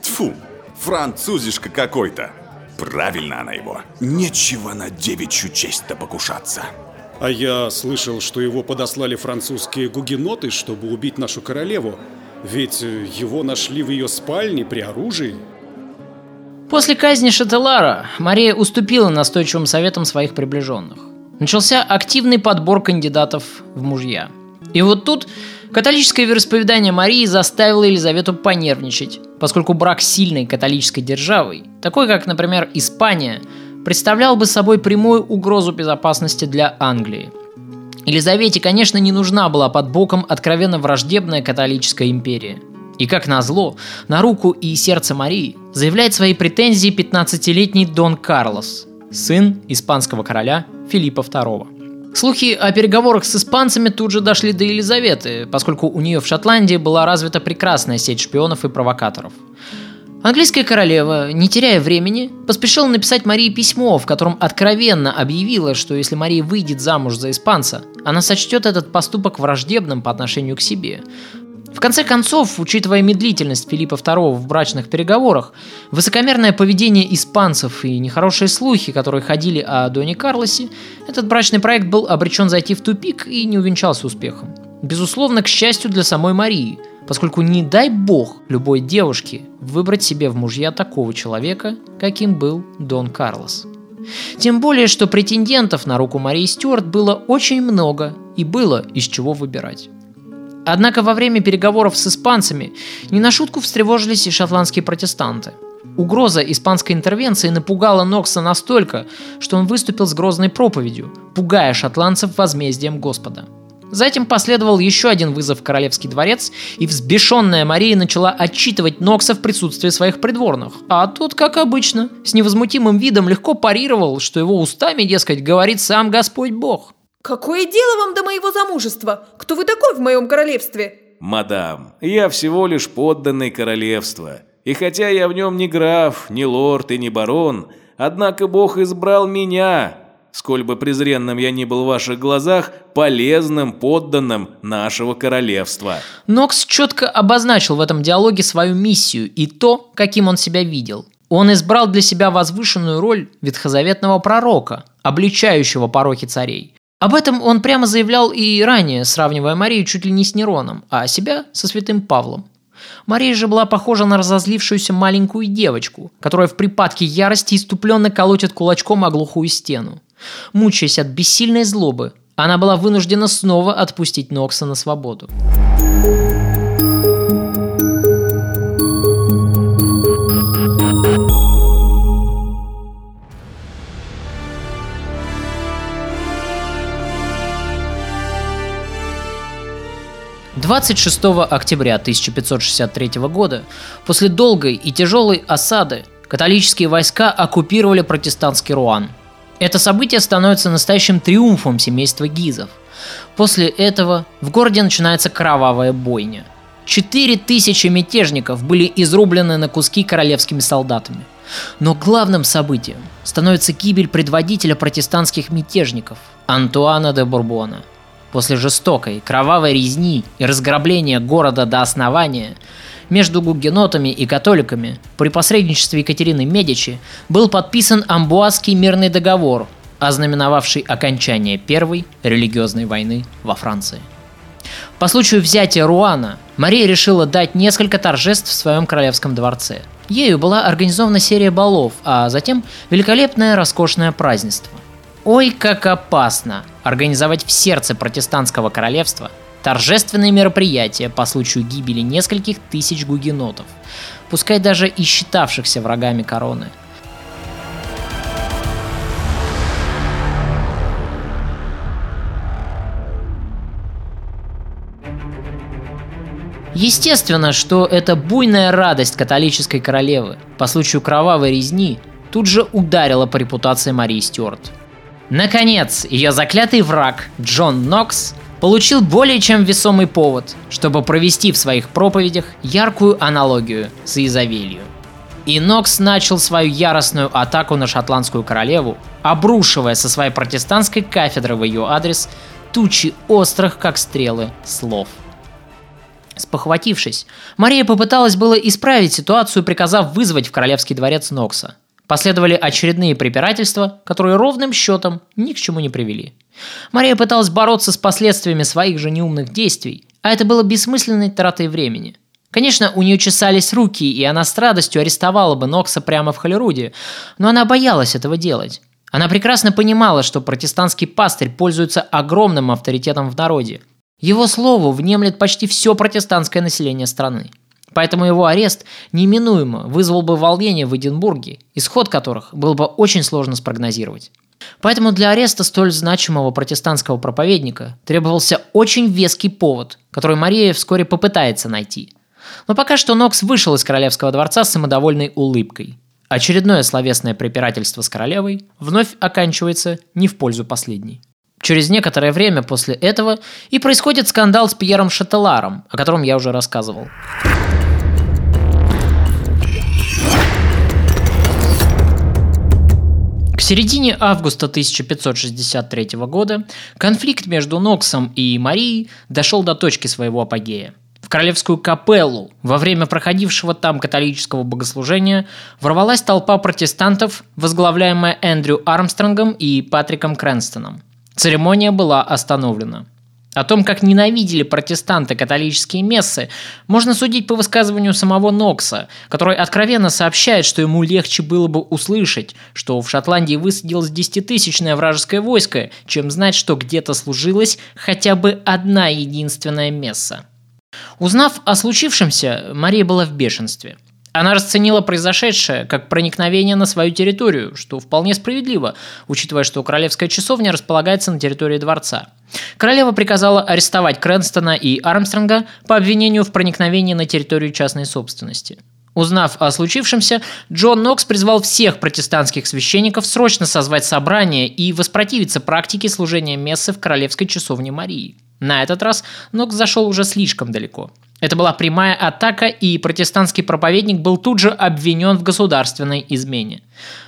Тфу, французишка какой-то. Правильно она его. Нечего на девичью честь-то покушаться. А я слышал, что его подослали французские гугеноты, чтобы убить нашу королеву. Ведь его нашли в ее спальне при оружии. После казни Шателара Мария уступила настойчивым советам своих приближенных начался активный подбор кандидатов в мужья. И вот тут католическое вероисповедание Марии заставило Елизавету понервничать, поскольку брак сильной католической державой, такой как, например, Испания, представлял бы собой прямую угрозу безопасности для Англии. Елизавете, конечно, не нужна была под боком откровенно враждебная католическая империя. И как назло, на руку и сердце Марии заявляет свои претензии 15-летний Дон Карлос, сын испанского короля Филиппа II. Слухи о переговорах с испанцами тут же дошли до Елизаветы, поскольку у нее в Шотландии была развита прекрасная сеть шпионов и провокаторов. Английская королева, не теряя времени, поспешила написать Марии письмо, в котором откровенно объявила, что если Мария выйдет замуж за испанца, она сочтет этот поступок враждебным по отношению к себе, в конце концов, учитывая медлительность Филиппа II в брачных переговорах, высокомерное поведение испанцев и нехорошие слухи, которые ходили о Доне Карлосе, этот брачный проект был обречен зайти в тупик и не увенчался успехом. Безусловно, к счастью для самой Марии, поскольку не дай бог любой девушке выбрать себе в мужья такого человека, каким был Дон Карлос. Тем более, что претендентов на руку Марии Стюарт было очень много и было из чего выбирать. Однако во время переговоров с испанцами не на шутку встревожились и шотландские протестанты. Угроза испанской интервенции напугала Нокса настолько, что он выступил с грозной проповедью, пугая шотландцев возмездием Господа. Затем последовал еще один вызов в Королевский дворец, и взбешенная Мария начала отчитывать Нокса в присутствии своих придворных. А тот, как обычно, с невозмутимым видом легко парировал, что его устами, дескать, говорит сам Господь Бог – Какое дело вам до моего замужества? Кто вы такой в моем королевстве? Мадам, я всего лишь подданный королевства. И хотя я в нем не граф, не лорд и не барон, однако Бог избрал меня, сколь бы презренным я ни был в ваших глазах, полезным подданным нашего королевства. Нокс четко обозначил в этом диалоге свою миссию и то, каким он себя видел. Он избрал для себя возвышенную роль ветхозаветного пророка, обличающего порохи царей. Об этом он прямо заявлял и ранее, сравнивая Марию чуть ли не с Нероном, а себя со святым Павлом. Мария же была похожа на разозлившуюся маленькую девочку, которая в припадке ярости иступленно колотит кулачком о глухую стену. Мучаясь от бессильной злобы, она была вынуждена снова отпустить Нокса на свободу. 26 октября 1563 года, после долгой и тяжелой осады, католические войска оккупировали протестантский Руан. Это событие становится настоящим триумфом семейства Гизов. После этого в городе начинается кровавая бойня. Четыре тысячи мятежников были изрублены на куски королевскими солдатами. Но главным событием становится гибель предводителя протестантских мятежников Антуана де Бурбона – После жестокой, кровавой резни и разграбления города до основания, между гугенотами и католиками при посредничестве Екатерины Медичи был подписан Амбуазский мирный договор, ознаменовавший окончание Первой религиозной войны во Франции. По случаю взятия Руана Мария решила дать несколько торжеств в своем королевском дворце. Ею была организована серия балов, а затем великолепное роскошное празднество. Ой, как опасно организовать в сердце протестантского королевства торжественные мероприятия по случаю гибели нескольких тысяч гугенотов, пускай даже и считавшихся врагами короны. Естественно, что эта буйная радость католической королевы по случаю кровавой резни тут же ударила по репутации Марии Стюарт – Наконец, ее заклятый враг Джон Нокс получил более чем весомый повод, чтобы провести в своих проповедях яркую аналогию с Изавелью. И Нокс начал свою яростную атаку на шотландскую королеву, обрушивая со своей протестантской кафедры в ее адрес тучи острых, как стрелы, слов. Спохватившись, Мария попыталась было исправить ситуацию, приказав вызвать в королевский дворец Нокса. Последовали очередные препирательства, которые ровным счетом ни к чему не привели. Мария пыталась бороться с последствиями своих же неумных действий, а это было бессмысленной тратой времени. Конечно, у нее чесались руки, и она с радостью арестовала бы Нокса прямо в Холлеруде, но она боялась этого делать. Она прекрасно понимала, что протестантский пастырь пользуется огромным авторитетом в народе. Его слову внемлет почти все протестантское население страны. Поэтому его арест неминуемо вызвал бы волнение в Эдинбурге, исход которых было бы очень сложно спрогнозировать. Поэтому для ареста столь значимого протестантского проповедника требовался очень веский повод, который Мария вскоре попытается найти. Но пока что Нокс вышел из королевского дворца с самодовольной улыбкой. Очередное словесное препирательство с королевой вновь оканчивается не в пользу последней. Через некоторое время после этого и происходит скандал с Пьером Шателаром, о котором я уже рассказывал. К середине августа 1563 года конфликт между Ноксом и Марией дошел до точки своего апогея. В королевскую капеллу во время проходившего там католического богослужения ворвалась толпа протестантов, возглавляемая Эндрю Армстронгом и Патриком Крэнстоном. Церемония была остановлена. О том, как ненавидели протестанты католические мессы, можно судить по высказыванию самого Нокса, который откровенно сообщает, что ему легче было бы услышать, что в Шотландии высадилось десятитысячное вражеское войско, чем знать, что где-то служилась хотя бы одна единственная месса. Узнав о случившемся, Мария была в бешенстве – она расценила произошедшее как проникновение на свою территорию, что вполне справедливо, учитывая, что королевская часовня располагается на территории дворца. Королева приказала арестовать Крэнстона и Армстронга по обвинению в проникновении на территорию частной собственности. Узнав о случившемся, Джон Нокс призвал всех протестантских священников срочно созвать собрание и воспротивиться практике служения мессы в королевской часовне Марии. На этот раз Нокс зашел уже слишком далеко – это была прямая атака, и протестантский проповедник был тут же обвинен в государственной измене.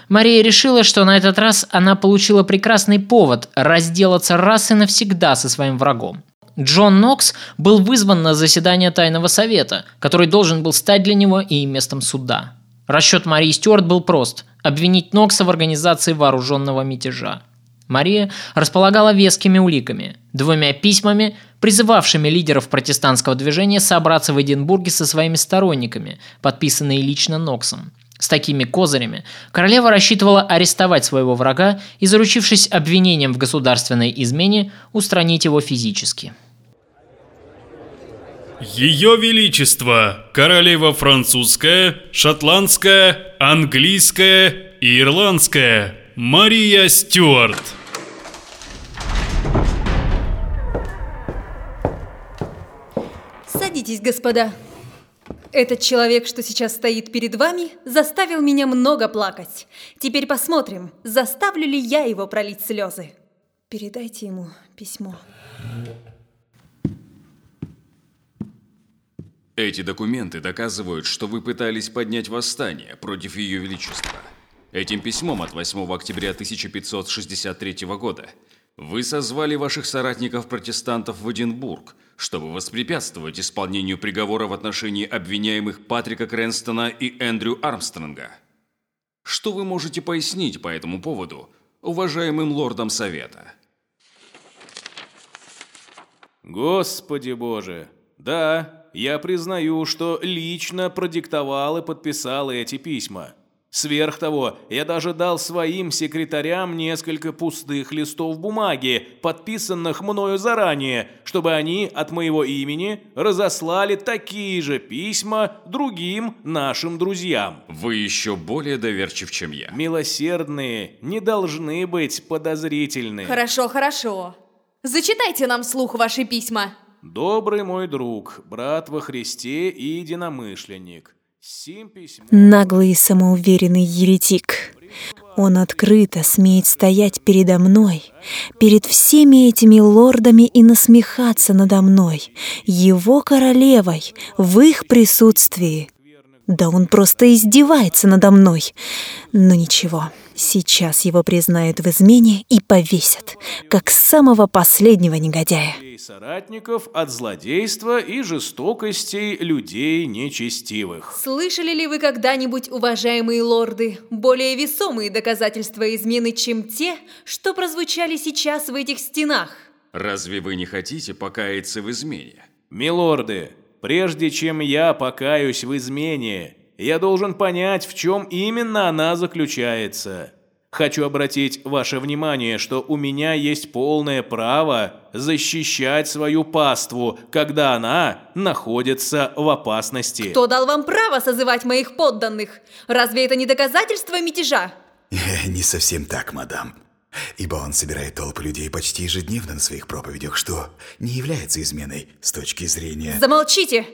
Мария решила, что на этот раз она получила прекрасный повод разделаться раз и навсегда со своим врагом. Джон Нокс был вызван на заседание Тайного Совета, который должен был стать для него и местом суда. Расчет Марии Стюарт был прост – обвинить Нокса в организации вооруженного мятежа. Мария располагала вескими уликами, двумя письмами, призывавшими лидеров протестантского движения собраться в Эдинбурге со своими сторонниками, подписанные лично Ноксом. С такими козырями королева рассчитывала арестовать своего врага и, заручившись обвинением в государственной измене, устранить его физически. Ее Величество, королева французская, шотландская, английская и ирландская, Мария Стюарт. Садитесь, господа. Этот человек, что сейчас стоит перед вами, заставил меня много плакать. Теперь посмотрим, заставлю ли я его пролить слезы. Передайте ему письмо. Эти документы доказывают, что вы пытались поднять восстание против Ее Величества. Этим письмом от 8 октября 1563 года вы созвали ваших соратников-протестантов в Эдинбург, чтобы воспрепятствовать исполнению приговора в отношении обвиняемых Патрика Крэнстона и Эндрю Армстронга. Что вы можете пояснить по этому поводу уважаемым лордам Совета? Господи боже, да, я признаю, что лично продиктовал и подписал эти письма. Сверх того, я даже дал своим секретарям несколько пустых листов бумаги, подписанных мною заранее, чтобы они от моего имени разослали такие же письма другим нашим друзьям. Вы еще более доверчив, чем я. Милосердные не должны быть подозрительны. Хорошо, хорошо. Зачитайте нам вслух ваши письма. Добрый мой друг, брат во Христе и единомышленник. Наглый и самоуверенный еретик. Он открыто смеет стоять передо мной, перед всеми этими лордами и насмехаться надо мной, его королевой, в их присутствии. Да он просто издевается надо мной. Но ничего, сейчас его признают в измене и повесят, как самого последнего негодяя. соратников от злодейства и жестокостей людей нечестивых. Слышали ли вы когда-нибудь, уважаемые лорды, более весомые доказательства измены, чем те, что прозвучали сейчас в этих стенах? Разве вы не хотите покаяться в измене? Милорды, прежде чем я покаюсь в измене, я должен понять, в чем именно она заключается. Хочу обратить ваше внимание, что у меня есть полное право защищать свою паству, когда она находится в опасности. Кто дал вам право созывать моих подданных? Разве это не доказательство мятежа? Не совсем так, мадам. Ибо он собирает толпы людей почти ежедневно на своих проповедях, что не является изменой с точки зрения... Замолчите!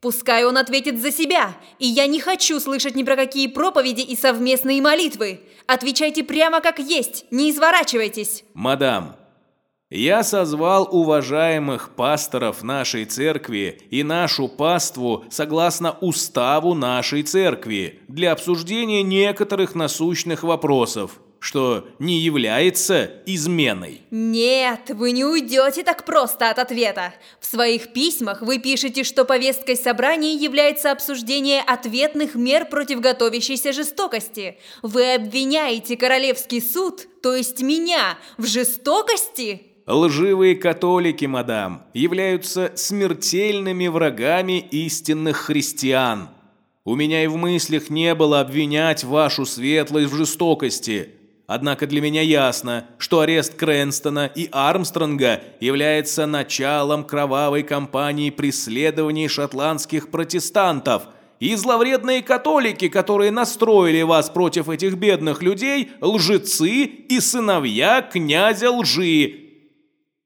Пускай он ответит за себя, и я не хочу слышать ни про какие проповеди и совместные молитвы. Отвечайте прямо как есть, не изворачивайтесь. Мадам, я созвал уважаемых пасторов нашей церкви и нашу паству согласно уставу нашей церкви для обсуждения некоторых насущных вопросов что не является изменой. Нет, вы не уйдете так просто от ответа. В своих письмах вы пишете, что повесткой собрания является обсуждение ответных мер против готовящейся жестокости. Вы обвиняете Королевский суд, то есть меня, в жестокости? Лживые католики, мадам, являются смертельными врагами истинных христиан. У меня и в мыслях не было обвинять вашу светлость в жестокости. Однако для меня ясно, что арест Крэнстона и Армстронга является началом кровавой кампании преследований шотландских протестантов. И зловредные католики, которые настроили вас против этих бедных людей, лжецы и сыновья князя лжи.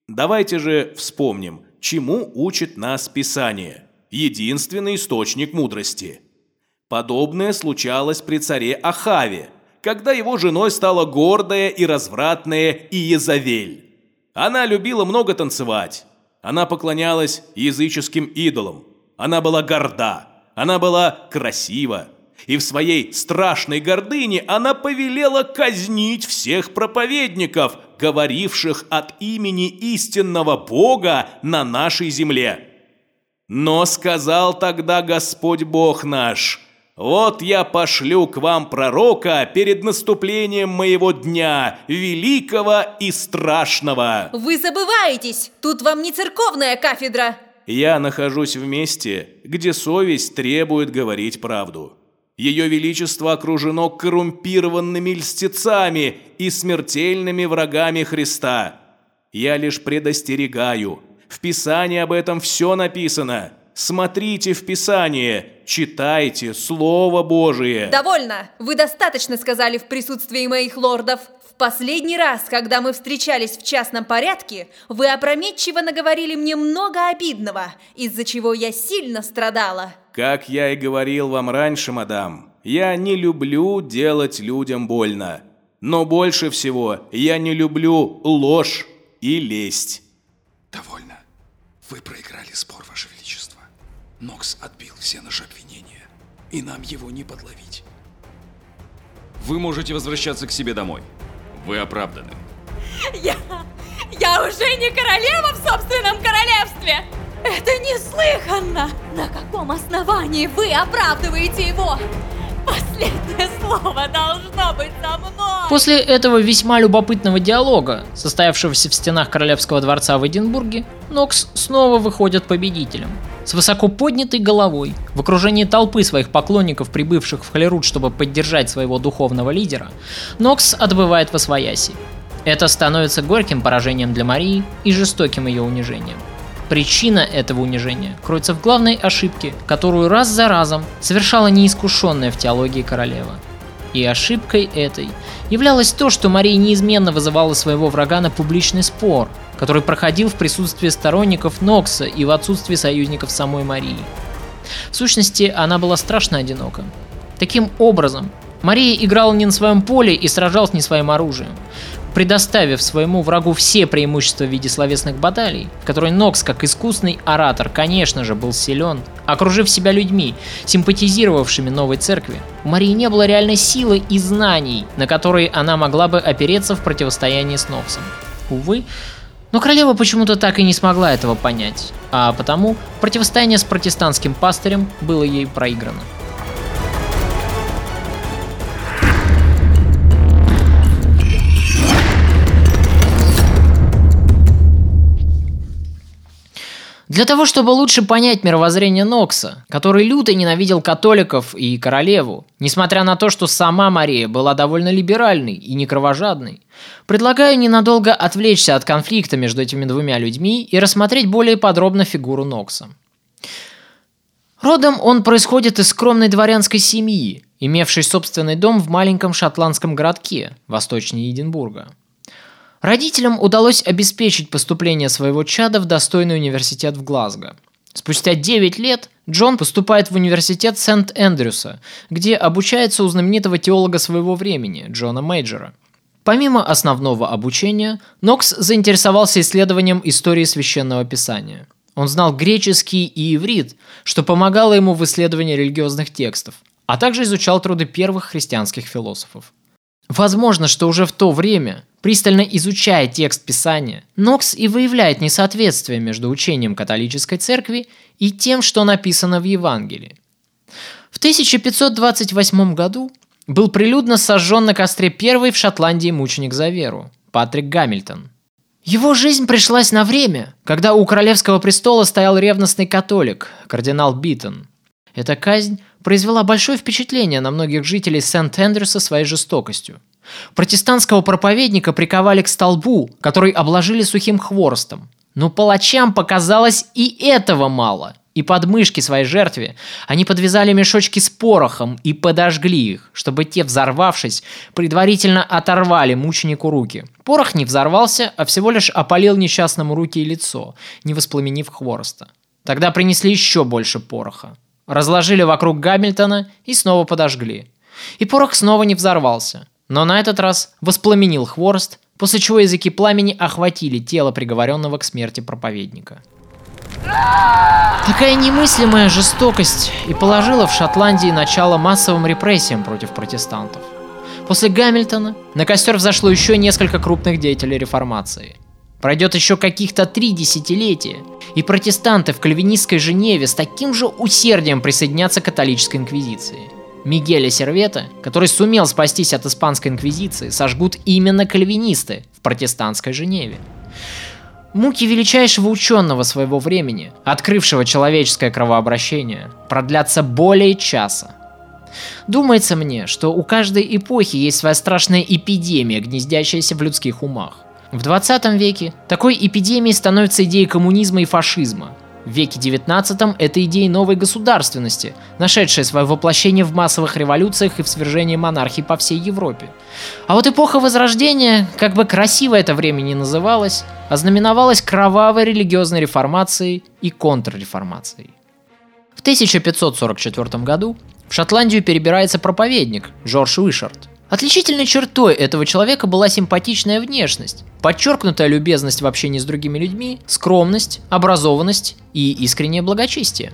Давайте же вспомним, чему учит нас Писание. Единственный источник мудрости. Подобное случалось при царе Ахаве – когда его женой стала гордая и развратная Иезавель. Она любила много танцевать. Она поклонялась языческим идолам. Она была горда. Она была красива. И в своей страшной гордыне она повелела казнить всех проповедников, говоривших от имени истинного Бога на нашей земле. Но сказал тогда Господь Бог наш – Вот я пошлю к вам пророка перед наступлением моего дня, великого и страшного. Вы забываетесь! Тут вам не церковная кафедра! Я нахожусь в месте, где совесть требует говорить правду. Ее Величество окружено коррумпированными льстецами и смертельными врагами Христа. Я лишь предостерегаю. В Писании об этом все написано. Смотрите в Писание, читайте Слово Божие. Довольно! Вы достаточно сказали в присутствии моих лордов. В последний раз, когда мы встречались в частном порядке, вы опрометчиво наговорили мне много обидного, из-за чего я сильно страдала. Как я и говорил вам раньше, мадам, я не люблю делать людям больно. Но больше всего я не люблю ложь и лесть. Довольно. Вы проиграли спор, Ваше Величество. Нокс отбил все наши обвинения, и нам его не подловить. Вы можете возвращаться к себе домой. Вы оправданы. Я... я уже не королева в собственном королевстве! Это неслыханно! На каком основании вы оправдываете его? Последнее слово должно быть за мной! После этого весьма любопытного диалога, состоявшегося в стенах Королевского дворца в Эдинбурге, Нокс снова выходит победителем. С высоко поднятой головой, в окружении толпы своих поклонников, прибывших в Холерут, чтобы поддержать своего духовного лидера, Нокс отбывает во свояси. Это становится горьким поражением для Марии и жестоким ее унижением. Причина этого унижения кроется в главной ошибке, которую раз за разом совершала неискушенная в теологии королева. И ошибкой этой являлось то, что Мария неизменно вызывала своего врага на публичный спор, который проходил в присутствии сторонников Нокса и в отсутствии союзников самой Марии. В сущности, она была страшно одинока. Таким образом, Мария играла не на своем поле и сражалась не своим оружием. Предоставив своему врагу все преимущества в виде словесных баталий, в которой Нокс, как искусный оратор, конечно же, был силен, окружив себя людьми, симпатизировавшими новой церкви, у Марии не было реальной силы и знаний, на которые она могла бы опереться в противостоянии с Ноксом. Увы, но королева почему-то так и не смогла этого понять, а потому противостояние с протестантским пастырем было ей проиграно. Для того, чтобы лучше понять мировоззрение Нокса, который люто ненавидел католиков и королеву, несмотря на то, что сама Мария была довольно либеральной и не кровожадной, предлагаю ненадолго отвлечься от конфликта между этими двумя людьми и рассмотреть более подробно фигуру Нокса. Родом он происходит из скромной дворянской семьи, имевшей собственный дом в маленьком шотландском городке, восточнее Единбурга – Родителям удалось обеспечить поступление своего чада в достойный университет в Глазго. Спустя 9 лет Джон поступает в университет Сент-Эндрюса, где обучается у знаменитого теолога своего времени, Джона Мейджора. Помимо основного обучения, Нокс заинтересовался исследованием истории священного писания. Он знал греческий и иврит, что помогало ему в исследовании религиозных текстов, а также изучал труды первых христианских философов. Возможно, что уже в то время, пристально изучая текст Писания, Нокс и выявляет несоответствие между учением католической церкви и тем, что написано в Евангелии. В 1528 году был прилюдно сожжен на костре первый в Шотландии мученик за веру – Патрик Гамильтон. Его жизнь пришлась на время, когда у королевского престола стоял ревностный католик – кардинал Биттон. Эта казнь произвела большое впечатление на многих жителей Сент-Эндрюса своей жестокостью. Протестантского проповедника приковали к столбу, который обложили сухим хворостом. Но палачам показалось и этого мало. И под мышки своей жертве они подвязали мешочки с порохом и подожгли их, чтобы те, взорвавшись, предварительно оторвали мученику руки. Порох не взорвался, а всего лишь опалил несчастному руки и лицо, не воспламенив хвороста. Тогда принесли еще больше пороха разложили вокруг Гамильтона и снова подожгли. И порох снова не взорвался, но на этот раз воспламенил хворост, после чего языки пламени охватили тело приговоренного к смерти проповедника. Такая немыслимая жестокость и положила в Шотландии начало массовым репрессиям против протестантов. После Гамильтона на костер взошло еще несколько крупных деятелей реформации – Пройдет еще каких-то три десятилетия, и протестанты в кальвинистской Женеве с таким же усердием присоединятся к католической инквизиции. Мигеля Сервета, который сумел спастись от испанской инквизиции, сожгут именно кальвинисты в протестантской Женеве. Муки величайшего ученого своего времени, открывшего человеческое кровообращение, продлятся более часа. Думается мне, что у каждой эпохи есть своя страшная эпидемия, гнездящаяся в людских умах. В 20 веке такой эпидемией становится идея коммунизма и фашизма. В веке 19 это идеи новой государственности, нашедшая свое воплощение в массовых революциях и в свержении монархии по всей Европе. А вот эпоха Возрождения, как бы красиво это время ни называлось, ознаменовалась кровавой религиозной реформацией и контрреформацией. В 1544 году в Шотландию перебирается проповедник Жорж Уишард. Отличительной чертой этого человека была симпатичная внешность, подчеркнутая любезность в общении с другими людьми, скромность, образованность и искреннее благочестие.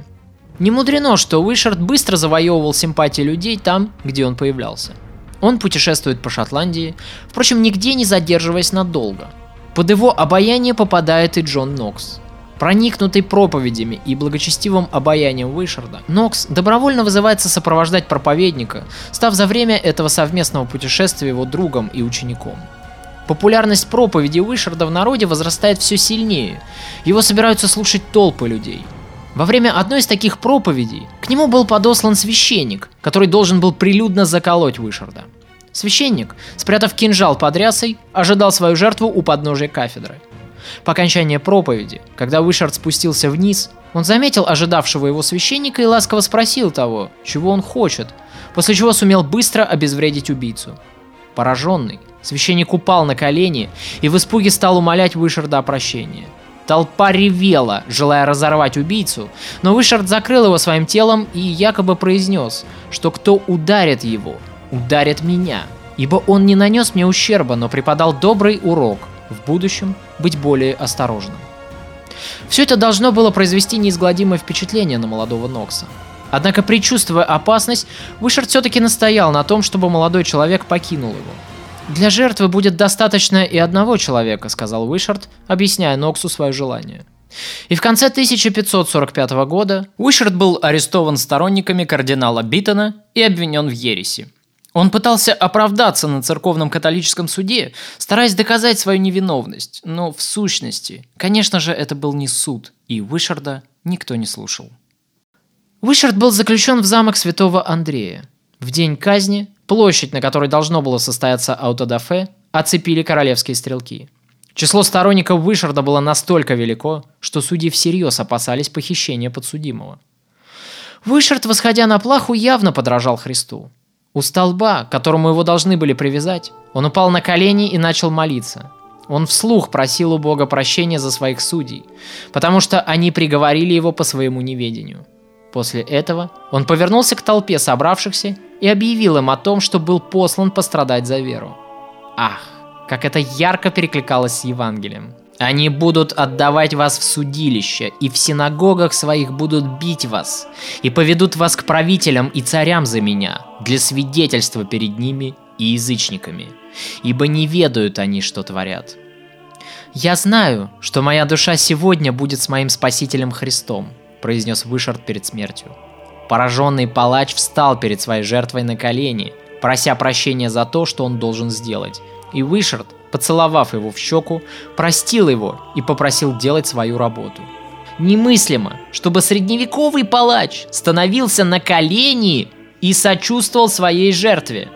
Не мудрено, что Уишард быстро завоевывал симпатии людей там, где он появлялся. Он путешествует по Шотландии, впрочем, нигде не задерживаясь надолго. Под его обаяние попадает и Джон Нокс – Проникнутый проповедями и благочестивым обаянием Уишарда, Нокс добровольно вызывается сопровождать проповедника, став за время этого совместного путешествия его другом и учеником. Популярность проповеди Уишарда в народе возрастает все сильнее. Его собираются слушать толпы людей. Во время одной из таких проповедей к нему был подослан священник, который должен был прилюдно заколоть Уишарда. Священник, спрятав кинжал под рясой, ожидал свою жертву у подножия кафедры. По окончании проповеди, когда Уишард спустился вниз, он заметил ожидавшего его священника и ласково спросил того, чего он хочет, после чего сумел быстро обезвредить убийцу. Пораженный, священник упал на колени и в испуге стал умолять Уишарда о прощении. Толпа ревела, желая разорвать убийцу, но Вишард закрыл его своим телом и якобы произнес, что кто ударит его, ударит меня, ибо он не нанес мне ущерба, но преподал добрый урок – в будущем быть более осторожным. Все это должно было произвести неизгладимое впечатление на молодого Нокса. Однако, предчувствуя опасность, Вышард все-таки настоял на том, чтобы молодой человек покинул его. «Для жертвы будет достаточно и одного человека», — сказал Вышард, объясняя Ноксу свое желание. И в конце 1545 года Уишард был арестован сторонниками кардинала Биттона и обвинен в ереси. Он пытался оправдаться на церковном католическом суде, стараясь доказать свою невиновность, но в сущности, конечно же, это был не суд, и Вышарда никто не слушал. Вышард был заключен в замок святого Андрея. В день казни площадь, на которой должно было состояться аутодафе, оцепили королевские стрелки. Число сторонников Вышарда было настолько велико, что судьи всерьез опасались похищения подсудимого. Вышард, восходя на плаху, явно подражал Христу. У столба, к которому его должны были привязать, он упал на колени и начал молиться. Он вслух просил у Бога прощения за своих судей, потому что они приговорили его по своему неведению. После этого он повернулся к толпе собравшихся и объявил им о том, что был послан пострадать за веру. Ах, как это ярко перекликалось с Евангелием. Они будут отдавать вас в судилище, и в синагогах своих будут бить вас, и поведут вас к правителям и царям за меня, для свидетельства перед ними и язычниками, ибо не ведают они, что творят. «Я знаю, что моя душа сегодня будет с моим Спасителем Христом», произнес Вышард перед смертью. Пораженный палач встал перед своей жертвой на колени, прося прощения за то, что он должен сделать, и Вышард поцеловав его в щеку, простил его и попросил делать свою работу. Немыслимо, чтобы средневековый палач становился на колени и сочувствовал своей жертве.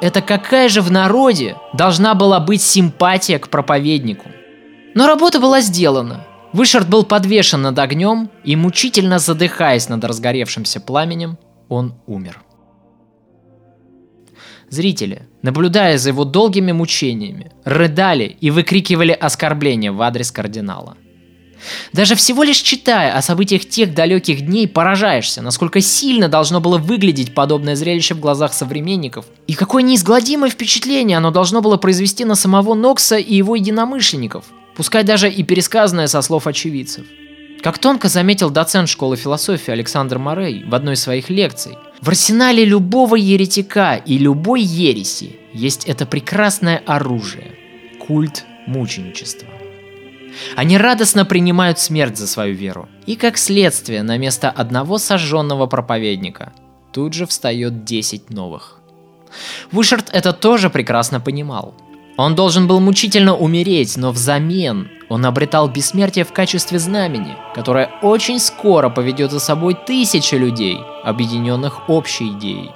Это какая же в народе должна была быть симпатия к проповеднику? Но работа была сделана. Вышард был подвешен над огнем, и мучительно задыхаясь над разгоревшимся пламенем, он умер. Зрители, наблюдая за его долгими мучениями, рыдали и выкрикивали оскорбления в адрес кардинала. Даже всего лишь читая о событиях тех далеких дней, поражаешься, насколько сильно должно было выглядеть подобное зрелище в глазах современников, и какое неизгладимое впечатление оно должно было произвести на самого Нокса и его единомышленников, пускай даже и пересказанное со слов очевидцев. Как тонко заметил доцент школы философии Александр Морей в одной из своих лекций, в арсенале любого еретика и любой ереси есть это прекрасное оружие – культ мученичества. Они радостно принимают смерть за свою веру. И как следствие, на место одного сожженного проповедника тут же встает 10 новых. Вышард это тоже прекрасно понимал. Он должен был мучительно умереть, но взамен он обретал бессмертие в качестве знамени, которое очень скоро поведет за собой тысячи людей, объединенных общей идеей.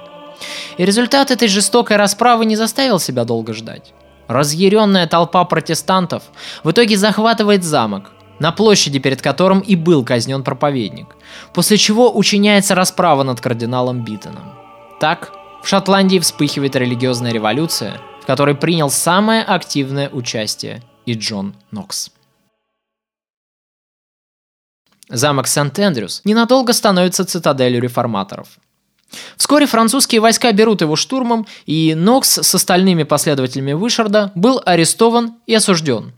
И результат этой жестокой расправы не заставил себя долго ждать. Разъяренная толпа протестантов в итоге захватывает замок, на площади, перед которым и был казнен проповедник, после чего учиняется расправа над кардиналом Биттоном. Так, в Шотландии вспыхивает религиозная революция, в которой принял самое активное участие и Джон Нокс. Замок Сент-Эндрюс ненадолго становится цитаделью реформаторов. Вскоре французские войска берут его штурмом, и Нокс с остальными последователями Вышарда был арестован и осужден.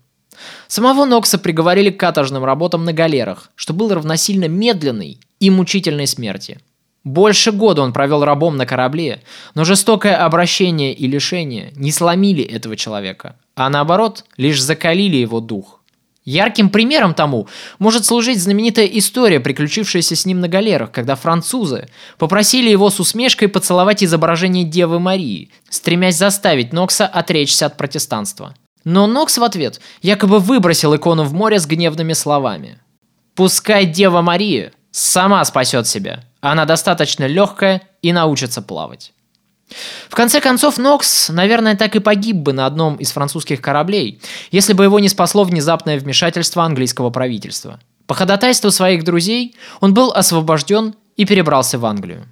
Самого Нокса приговорили к каторжным работам на галерах, что было равносильно медленной и мучительной смерти. Больше года он провел рабом на корабле, но жестокое обращение и лишение не сломили этого человека, а наоборот, лишь закалили его дух. Ярким примером тому может служить знаменитая история, приключившаяся с ним на галерах, когда французы попросили его с усмешкой поцеловать изображение Девы Марии, стремясь заставить Нокса отречься от протестанства. Но Нокс в ответ якобы выбросил икону в море с гневными словами. «Пускай Дева Мария сама спасет себя. Она достаточно легкая и научится плавать». В конце концов, Нокс, наверное, так и погиб бы на одном из французских кораблей, если бы его не спасло внезапное вмешательство английского правительства. По ходатайству своих друзей он был освобожден и перебрался в Англию.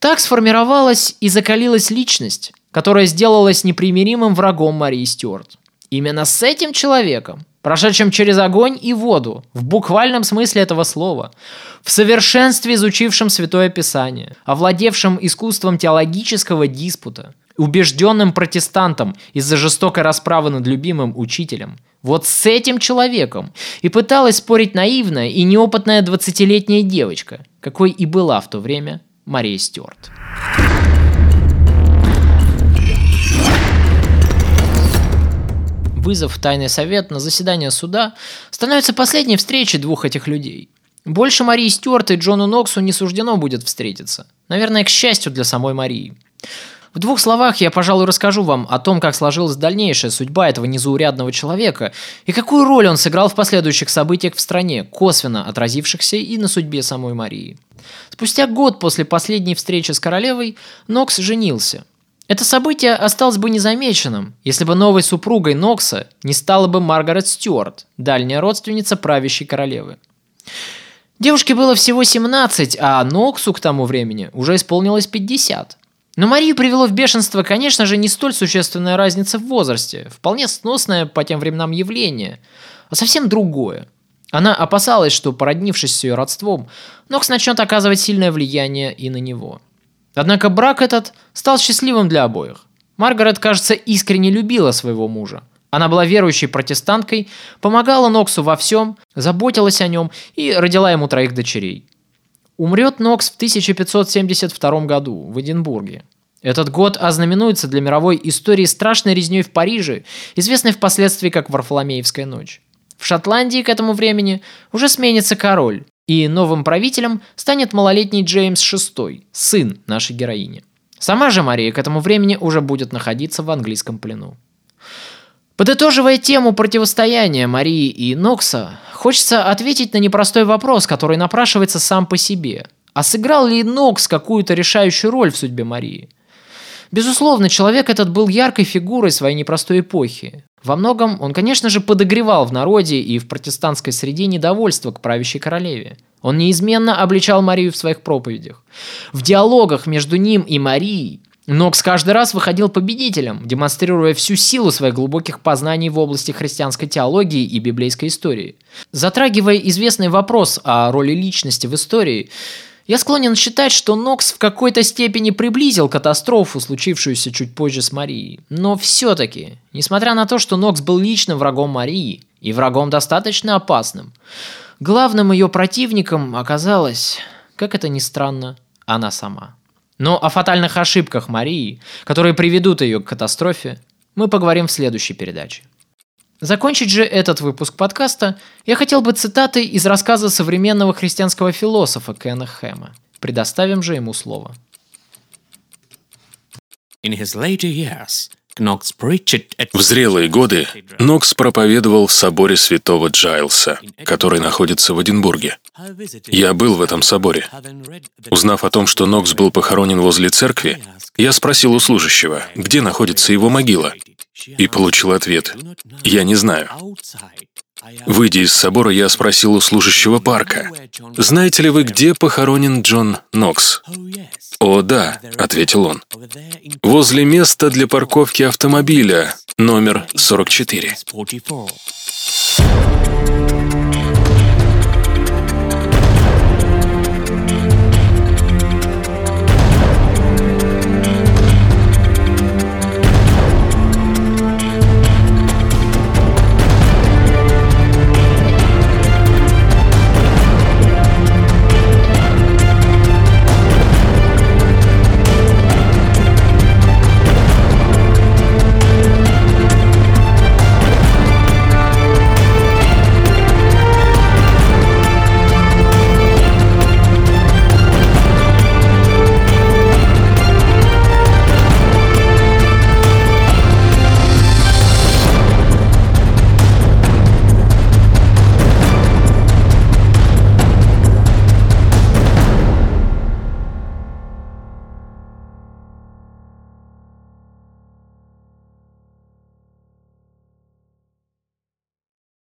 Так сформировалась и закалилась личность, которая сделалась непримиримым врагом Марии Стюарт. Именно с этим человеком прошедшим через огонь и воду, в буквальном смысле этого слова, в совершенстве изучившим Святое Писание, овладевшим искусством теологического диспута, убежденным протестантом из-за жестокой расправы над любимым учителем. Вот с этим человеком и пыталась спорить наивная и неопытная 20-летняя девочка, какой и была в то время Мария Стюарт. Вызов в тайный совет на заседание суда становится последней встречей двух этих людей. Больше Марии Стюарт и Джону Ноксу не суждено будет встретиться. Наверное, к счастью для самой Марии. В двух словах я, пожалуй, расскажу вам о том, как сложилась дальнейшая судьба этого незаурядного человека и какую роль он сыграл в последующих событиях в стране, косвенно отразившихся и на судьбе самой Марии. Спустя год после последней встречи с королевой Нокс женился – это событие осталось бы незамеченным, если бы новой супругой Нокса не стала бы Маргарет Стюарт, дальняя родственница правящей королевы. Девушке было всего 17, а Ноксу к тому времени уже исполнилось 50. Но Марию привело в бешенство, конечно же, не столь существенная разница в возрасте, вполне сносное по тем временам явление, а совсем другое. Она опасалась, что, породнившись с ее родством, Нокс начнет оказывать сильное влияние и на него – Однако брак этот стал счастливым для обоих. Маргарет, кажется, искренне любила своего мужа. Она была верующей протестанткой, помогала Ноксу во всем, заботилась о нем и родила ему троих дочерей. Умрет Нокс в 1572 году в Эдинбурге. Этот год ознаменуется для мировой истории страшной резней в Париже, известной впоследствии как Варфоломеевская ночь. В Шотландии к этому времени уже сменится король, и новым правителем станет малолетний Джеймс VI, сын нашей героини. Сама же Мария к этому времени уже будет находиться в английском плену. Подытоживая тему противостояния Марии и Нокса, хочется ответить на непростой вопрос, который напрашивается сам по себе. А сыграл ли Нокс какую-то решающую роль в судьбе Марии? Безусловно, человек этот был яркой фигурой своей непростой эпохи. Во многом он, конечно же, подогревал в народе и в протестантской среде недовольство к правящей королеве. Он неизменно обличал Марию в своих проповедях. В диалогах между ним и Марией Нокс каждый раз выходил победителем, демонстрируя всю силу своих глубоких познаний в области христианской теологии и библейской истории. Затрагивая известный вопрос о роли личности в истории, я склонен считать, что Нокс в какой-то степени приблизил катастрофу, случившуюся чуть позже с Марией. Но все-таки, несмотря на то, что Нокс был личным врагом Марии, и врагом достаточно опасным, главным ее противником оказалась, как это ни странно, она сама. Но о фатальных ошибках Марии, которые приведут ее к катастрофе, мы поговорим в следующей передаче. Закончить же этот выпуск подкаста я хотел бы цитатой из рассказа современного христианского философа Кена Хэма. Предоставим же ему слово. В зрелые годы Нокс проповедовал в соборе святого Джайлса, который находится в Эдинбурге. Я был в этом соборе. Узнав о том, что Нокс был похоронен возле церкви, я спросил у служащего, где находится его могила, и получил ответ «Я не знаю». Выйдя из собора, я спросил у служащего парка, «Знаете ли вы, где похоронен Джон Нокс?» «О, да», — ответил он. «Возле места для парковки автомобиля, номер 44».